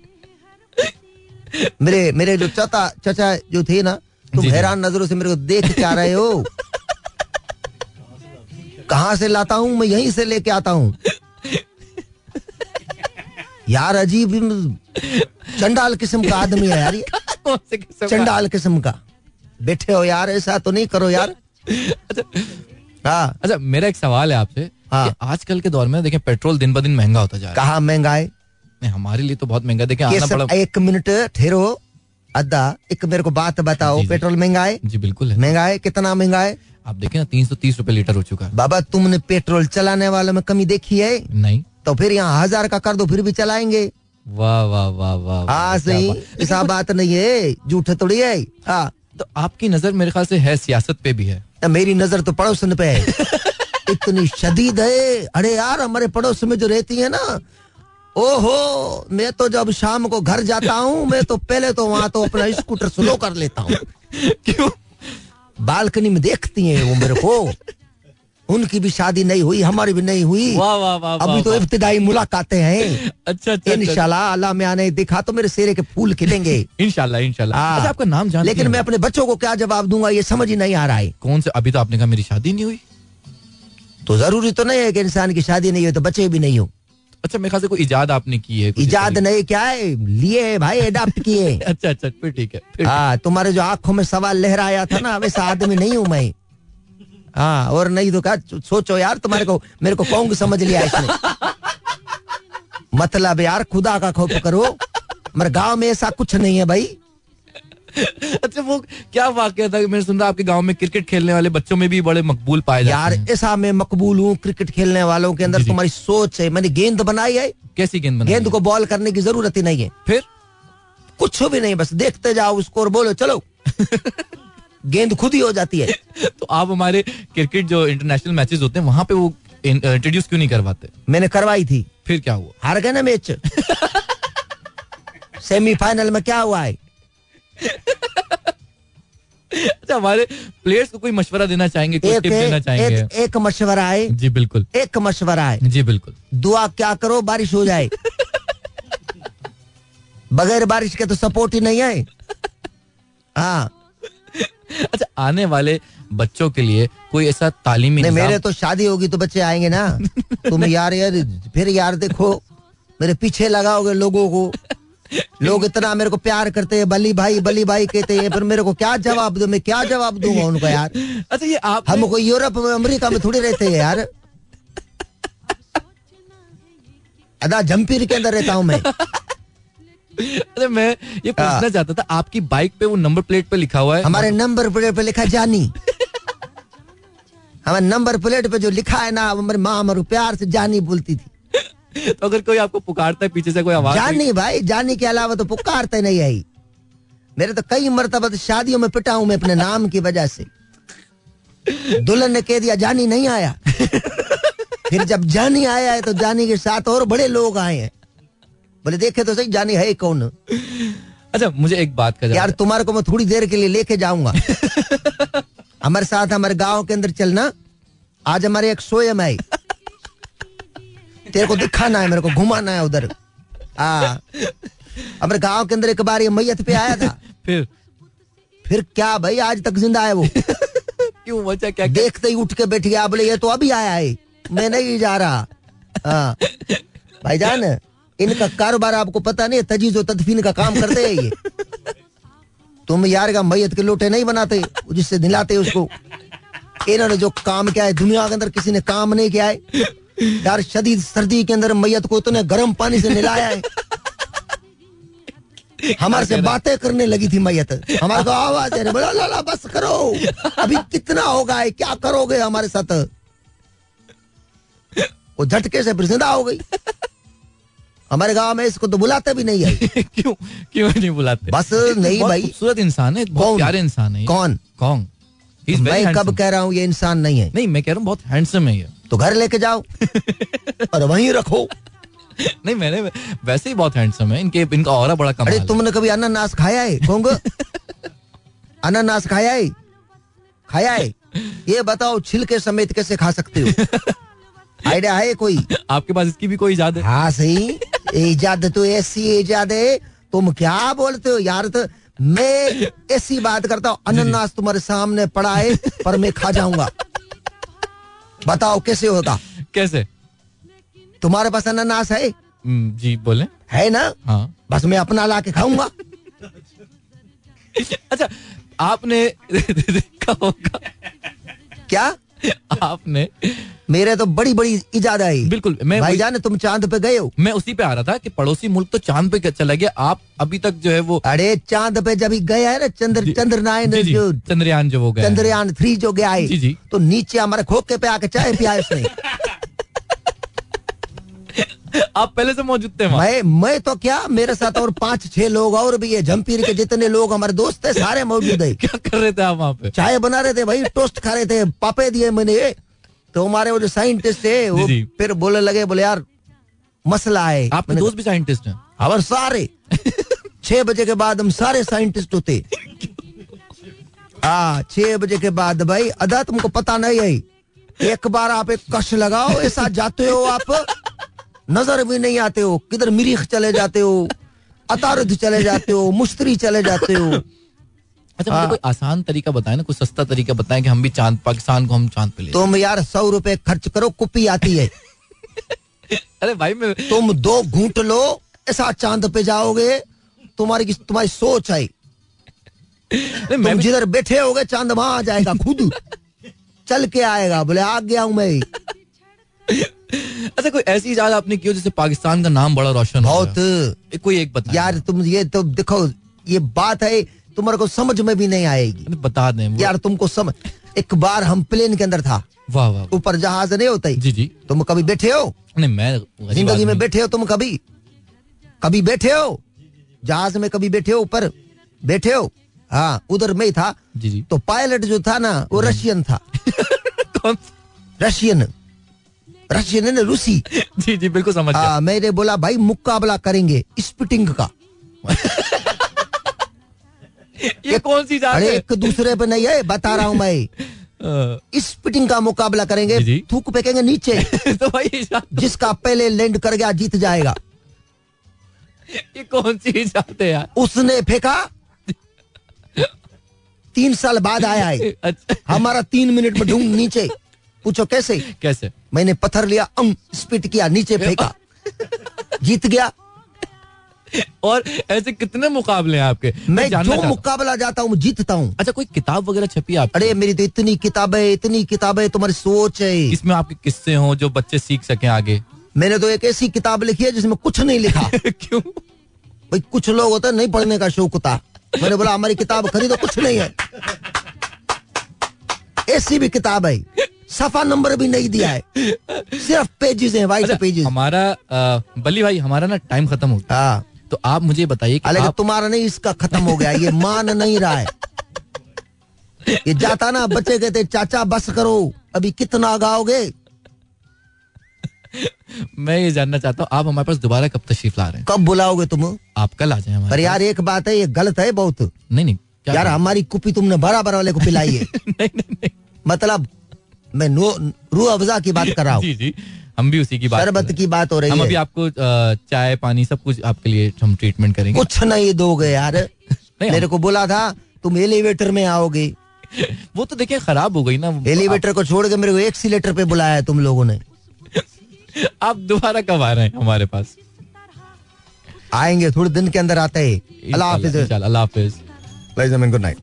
(laughs) मेरे मेरे जो चाचा चाचा जो थे ना तुम। हैरान नज़रों से मेरे को देख क्या रहे हो। कहाँ से लाता हूँ मैं यहीं से लेके आता हूँ। यार अजीब चंडाल किस्म का आदमी है यार? चंडाल किस्म का। बैठे हो यार ऐसा तो नहीं करो यार। हाँ अच्छा मेरा एक सवाल है आपसे हाँ। आजकल के दौर में देखें पेट्रोल दिन ब दिन महँगा होता जा रहा है। कहा महँगा है है नहीं, हमारे लिए तो बहुत महँगा है। देखें आना पड़ा। एक मिनट ठहरो अद्दा एक मेरे को बात बताओ। पेट्रोल महँगा है जी बिल्कुल है। महँगा है कितना महँगा है आप देखें ना तीन सौ तीस रूपए लीटर हो चुका है। बाबा तुमने पेट्रोल चलाने वालों में कमी देखी है? नहीं। तो फिर यहाँ हज़ार का कर दो फिर भी चलाएँगे। वाह वाह वाह वाह वाह, हाँ सही। ऐसा बात नहीं है। झूठ थोड़ी है। हाँ। तो आपकी नज़र मेरे ख्याल से है सियासत पे भी है। मेरी नज़र तो पड़ोसन पे है। (laughs) इतनी शदीद है। अरे यार हमारे पड़ोस में जो रहती है ना ओहो मैं तो जब शाम को घर जाता हूँ मैं तो पहले तो वहाँ तो अपना स्कूटर स्लो कर लेता हूँ। (laughs) क्यों? बालकनी में देखती है वो मेरे को। उनकी भी शादी नहीं हुई हमारी भी नहीं हुई। वाह वाह वाह अभी तो इब्तदाई मुलाकातें हैं। (laughs) अच्छा अच्छा इंशाल्लाह अल्लाह में आने दिखा तो मेरे सेरे के फूल खिलेंगे। (laughs) इंशाल्लाह इंशाल्लाह हाँ। अच्छा आपका नाम जानते लेकिन मैं अपने बच्चों को क्या जवाब दूँगा ये समझ ही नहीं आ रहा है। कौन से अभी तो आपने कहा मेरी शादी नहीं हुई। तो ज़रूरी तो नहीं है कि इंसान की शादी नहीं हुई तो बच्चे भी नहीं हो। अच्छा मेरे ख्याल से कोई इजाद आपने की है इजाद नहीं क्या है? लिए है भाई अडाप्ट किए। (laughs) अच्छा अच्छा फिर ठीक है हाँ तुम्हारे जो आँखों में सवाल लहराया था ना वैसा आदमी नहीं हूँ मैं। हाँ और नहीं तो क्या सोचो यार तुम्हारे को मेरे को कौन समझ लिया इसने। मतलब यार खुदा का खौफ करो। हमारे गाँव में ऐसा कुछ नहीं है भाई। अच्छा वो क्या वाक्य था? कि मैंने सुना आपके गाँव में क्रिकेट खेलने वाले बच्चों में भी बड़े मकबूल पाए यार जाते हैं। ऐसा मैं मकबूल हूँ क्रिकेट खेलने वालों के अंदर। तुम्हारी सोच है। मैंने गेंद बनाई है। कैसी गेंद बनाई गेंद को बॉल करने की ज़रूरत ही नहीं है। फिर? कुछ भी नहीं बस देखते जाओ उसको और बोलो चलो। (laughs) गेंद खुद ही हो जाती है। (laughs) तो आप हमारे क्रिकेट जो इंटरनेशनल मैचेस होते हैं वहाँ पे वो इंट्रोड्यूस क्यों नहीं करवाते? मैंने करवाई थी। फिर क्या हुआ? हार गए ना मैच सेमीफाइनल (laughs) में क्या हुआ है? (laughs) अच्छा हमारे प्लेयर्स को कोई मशवरा देना चाहेंगे कोई एक, टिप देना चाहेंगे? एक, एक मशवरा है। जी बिल्कुल। एक मशवरा है। जी बिल्कुल। दुआ क्या करो बारिश हो जाए। बगैर बारिश के तो सपोर्ट ही नहीं है। हाँ। (laughs) अच्छा आने वाले बच्चों के लिए कोई ऐसा तालीमी नहीं मेरे तो शादी होगी तो बच्चे आएँगे ना। तुम यार यार फिर यार देखो मेरे पीछे लगाओगे लोगों को। लोग इतना मेरे को प्यार करते हैं बली भाई बली भाई कहते हैं फिर मेरे को क्या जवाब दो मैं क्या जवाब दूँगा उनको यार? अच्छा ये आप हम कोई यूरोप में अमेरिका में थोड़ी रहते हैं यार। (laughs) अदा जमपीर के अंदर रहता हूँ मैं। अरे मैं ये पूछना हाँ। चाहता था आपकी बाइक पे वो नंबर प्लेट पे लिखा हुआ है? हमारे नंबर प्लेट पे लिखा जानी। हमारे नंबर प्लेट पे जो लिखा है ना वो हमारी माँ हमारे प्यार से जानी बोलती थी। तो अगर कोई आपको पुकारता है पीछे से कोई आवाज़ जानी भाई जानी के अलावा तो पुकारते नहीं आई मेरे तो कई मरतबा तो शादियों में पिटा हूँ मैं अपने नाम की वजह से। दुल्हन ने कह दिया जानी नहीं आया। फिर जब जानी आया है तो जानी के साथ और बड़े लोग आए हैं। बोले देखे तो सही जानी है कौन। अच्छा मुझे एक बात का यार तुम्हारे को मैं थोड़ी देर के लिए लेके जाऊँगा। (laughs) हमारे साथ हमारे गाँव के अंदर चलना आज हमारे एक सोयम है। तेरे को दिखाना है मेरे को घुमाना है उधर। हाँ। हमारे गाँव के अंदर एक बार ये मैयत पे आया था। (laughs) फिर? फिर क्या भाई आज तक ज़िंदा है वो? (laughs) क्यों क्या क्या देखते ही उठ के बैठ गया बोले ये तो अभी आया है। मैं नहीं जा रहा। हाँ। भाईजान इनका कारोबार आपको पता नहीं तजीज और तदफीन का काम करते हैं ये। तुम यार का मैयत के लोटे नहीं बनाते, जिससे दिलाते उसको। इन्होंने जो काम किया है, दुनिया के अंदर किसी ने काम नहीं किया है। यार, शदीद सर्दी के अंदर मैयत को इतने गर्म पानी से नहलाया है। हमारे से बातें करने लगी थी मैयत। हमारे को आवाज़ है बोला ला ला बस करो। अभी कितना होगा है, क्या करोगे हमारे साथ? वो झटके से फिर ज़िंदा हो गई। हमारे गाँव में इसको तो बुलाते भी नहीं है। (laughs) क्यों? क्यों नहीं बुलाते? बस नहीं भाई। खूबसूरत इंसान है बहुत प्यारे इंसान है कौन? कौन? मैं कब कह रहा हूँ ये इंसान नहीं है। नहीं मैं कह रहा हूँ बहुत हैंडसम है ये। तो घर लेके जाओ (laughs) और वहीं रखो। नहीं मैंने वैसे ही बहुत हैंडसम है इनके इनका और बड़ा कमाल अरे तुमने कभी अनानास खाया है कोंग? (laughs) अनानास खाया है? खाया है? ये बताओ छिलके समेत कैसे खा सकते हो? आइडिया है कोई? आपके पास इसकी भी कोई इजाद है हाँ सही। इजाद तो ऐसी इजाद है तुम क्या बोलते हो यार तो? मैं ऐसी बात करता हूँ अनानास तुम्हारे सामने पड़ा है पर मैं खा जाऊँगा। बताओ कैसे होगा कैसे? तुम्हारे पास अनानास है? हम्म, जी बोले। है ना? हाँ। बस मैं अपना ला के खाऊँगा। (laughs) अच्छा आपने (laughs) देखा होगा। क्या? (laughs) आपने। मेरे तो बड़ी बड़ी इजाद आई। बिल्कुल मैं भाई भाईजान तुम चाँद पे गए हो? मैं उसी पे आ रहा था कि पड़ोसी मुल्क तो चाँद पे चला गया? आप अभी तक जो है वो अरे चाँद पे जब ही गया है ना चंद्र चंद्रनायन जी, चंद्रयान जो हो गया चंद्रयान थ्री जो गया है जी, जी। तो नीचे हमारे खोखे पे आके चाय पिया उसने। (laughs) (laughs) आप पहले से मौजूद थे मैं मैं तो क्या मेरे साथ और पाँच छह लोग और भी है। जमपीर के जितने लोग हमारे दोस्त है सारे मौजूद है। क्या कर रहे थे आप वहाँ पे? चाय बना रहे थे भाई टोस्ट खा रहे थे पापे दिए मैंने। तो हमारे वो जो साइंटिस्ट है वो। फिर बोले लगे बोले यार मसला है। आपके दोस्त भी साइंटिस्ट हैं? कहा, और सारे। (laughs) छह बजे के बाद हम सारे साइंटिस्ट होते। हाँ छह बजे के बाद भाई अदा तुमको पता नहीं है। एक बार आप एक कश लगाओ ऐसा जाते हो आप। नज़र भी नहीं आते हो। किधर मिरीख चले जाते हो अतारुद चले जाते हो मुश्तरी चले जाते हो। अच्छा मुझे हाँ। कोई आसान तरीका बताए ना कोई सस्ता तरीका बताएँ कि हम भी चाँद पाकिस्तान को हम चाँद पे ले तुम यार सौ रुपए खर्च करो कुपी आती है। (laughs) अरे भाई मैं तुम दो घूंट लो ऐसा चाँद पे जाओगे तुम्हारी तुम्हारी सोच नहीं, मैं जिधर बैठे हो गए चाँद वहाँ आ जाएगा खुद। (laughs) चल के आएगा बोले आ गया हूँ मैं (laughs) अच्छा कोई ऐसी इजाज़त आपने की हो जिससे पाकिस्तान का नाम बड़ा रोशन हो बहुत। कोई एक बता यार तुम ये तो देखो ये बात है तुम्हारे को समझ में भी नहीं आएगी। बता दें यार तुमको समझ एक बार हम प्लेन के अंदर था। वाह वाह वाह। ऊपर जहाज़ नहीं होता? जी जी। तुम कभी बैठे हो? नहीं मैं ज़िंदगी में बैठे हो तुम कभी? कभी बैठे हो? जहाज़ में कभी बैठे हो? ऊपर बैठे हो? हाँ उधर में ही था। जी जी। तो पायलट जो था ना वो रशियन था। (laughs) कौन रशियन। रशियन है ना रूसी। जी जी बिल्कुल समझ गया। मैंने बोला भाई मुकाबला करेंगे स्पिटिंग का। ये कौन सी जात अरे है? एक दूसरे पे नहीं है बता रहा हूँ मैं। (laughs) स्पिटिंग का मुकाबला करेंगे। थूक फेंकेंगे नीचे। (laughs) तो भाई जिसका पहले लैंड कर गया जीत जाएगा। ये कौन सी जात है यार? उसने फेंका। (laughs) तीन साल बाद आया है। अच्छा। हमारा तीन मिनट में ढूंढ नीचे। पूछो कैसे? कैसे? मैंने पत्थर लिया अंग स्पिट किया नीचे फेंका। जीत गया। और ऐसे कितने मुकाबले हैं आपके? मैं जो मुकाबला जाता हूँ जीतता हूँ। अच्छा कोई किताब वगैरह छपी आपकी? अरे मेरी तो इतनी किताबें इतनी किताबें तुम्हारी सोच है। इसमें आपके किस्से हो जो बच्चे सीख सके आगे। मैंने तो एक ऐसी किताब लिखी है जिसमें कुछ नहीं लिखा। (laughs) क्यों? भाई कुछ लोग होते नहीं पढ़ने का शौक होता। मैंने बोला हमारी किताब खरीदो कुछ नहीं है। ऐसी भी किताब है। सफ़ा नंबर भी नहीं दिया है। सिर्फ़ पेजेस हैं वाइट अच्छा, पेजेस हमारा अ, बली भाई हमारा ना टाइम खत्म हो गया। हाँ। तो आप मुझे बताइए आप तुम्हारा नहीं इसका खत्म हो गया ये मान नहीं रहा है। ये जाता ना बच्चे कहते चाचा बस करो अभी कितना गाओगे? मैं ये जानना चाहता हूँ आप हमारे पास दोबारा कब तशरीफ़ ला रहे हैं? कब बुलाओगे तुम? आप कल आ जाए हमारे पर यार एक बात है ये गलत है बहुत। नहीं नहीं यार हमारी कुपी तुमने बराबर वाले को पिलाई है। (laughs) नहीं नहीं नहीं। मतलब मैं नो रूह अफजा की बात कर रहा हूँ। (laughs) जी जी। हम भी उसी की बात शरबत की बात हो रही हम है। अभी आपको चाय पानी सब कुछ आपके लिए हम ट्रीटमेंट करेंगे। कुछ नहीं दोगे यार। (laughs) नहीं, मेरे को बोला था तुम एलिवेटर में आओगे। (laughs) वो तो देखिए खराब हो गई ना। एलिवेटर को छोड़ के मेरे को एक्सीलेटर पे बुलाया है तुम लोगों ने। आप दोबारा कब आ रहे हैं हमारे पास? आएँगे थोड़े दिन के अंदर आते हैं। अल्लाह हाफिज। अल्लाह हाफिज। Good night.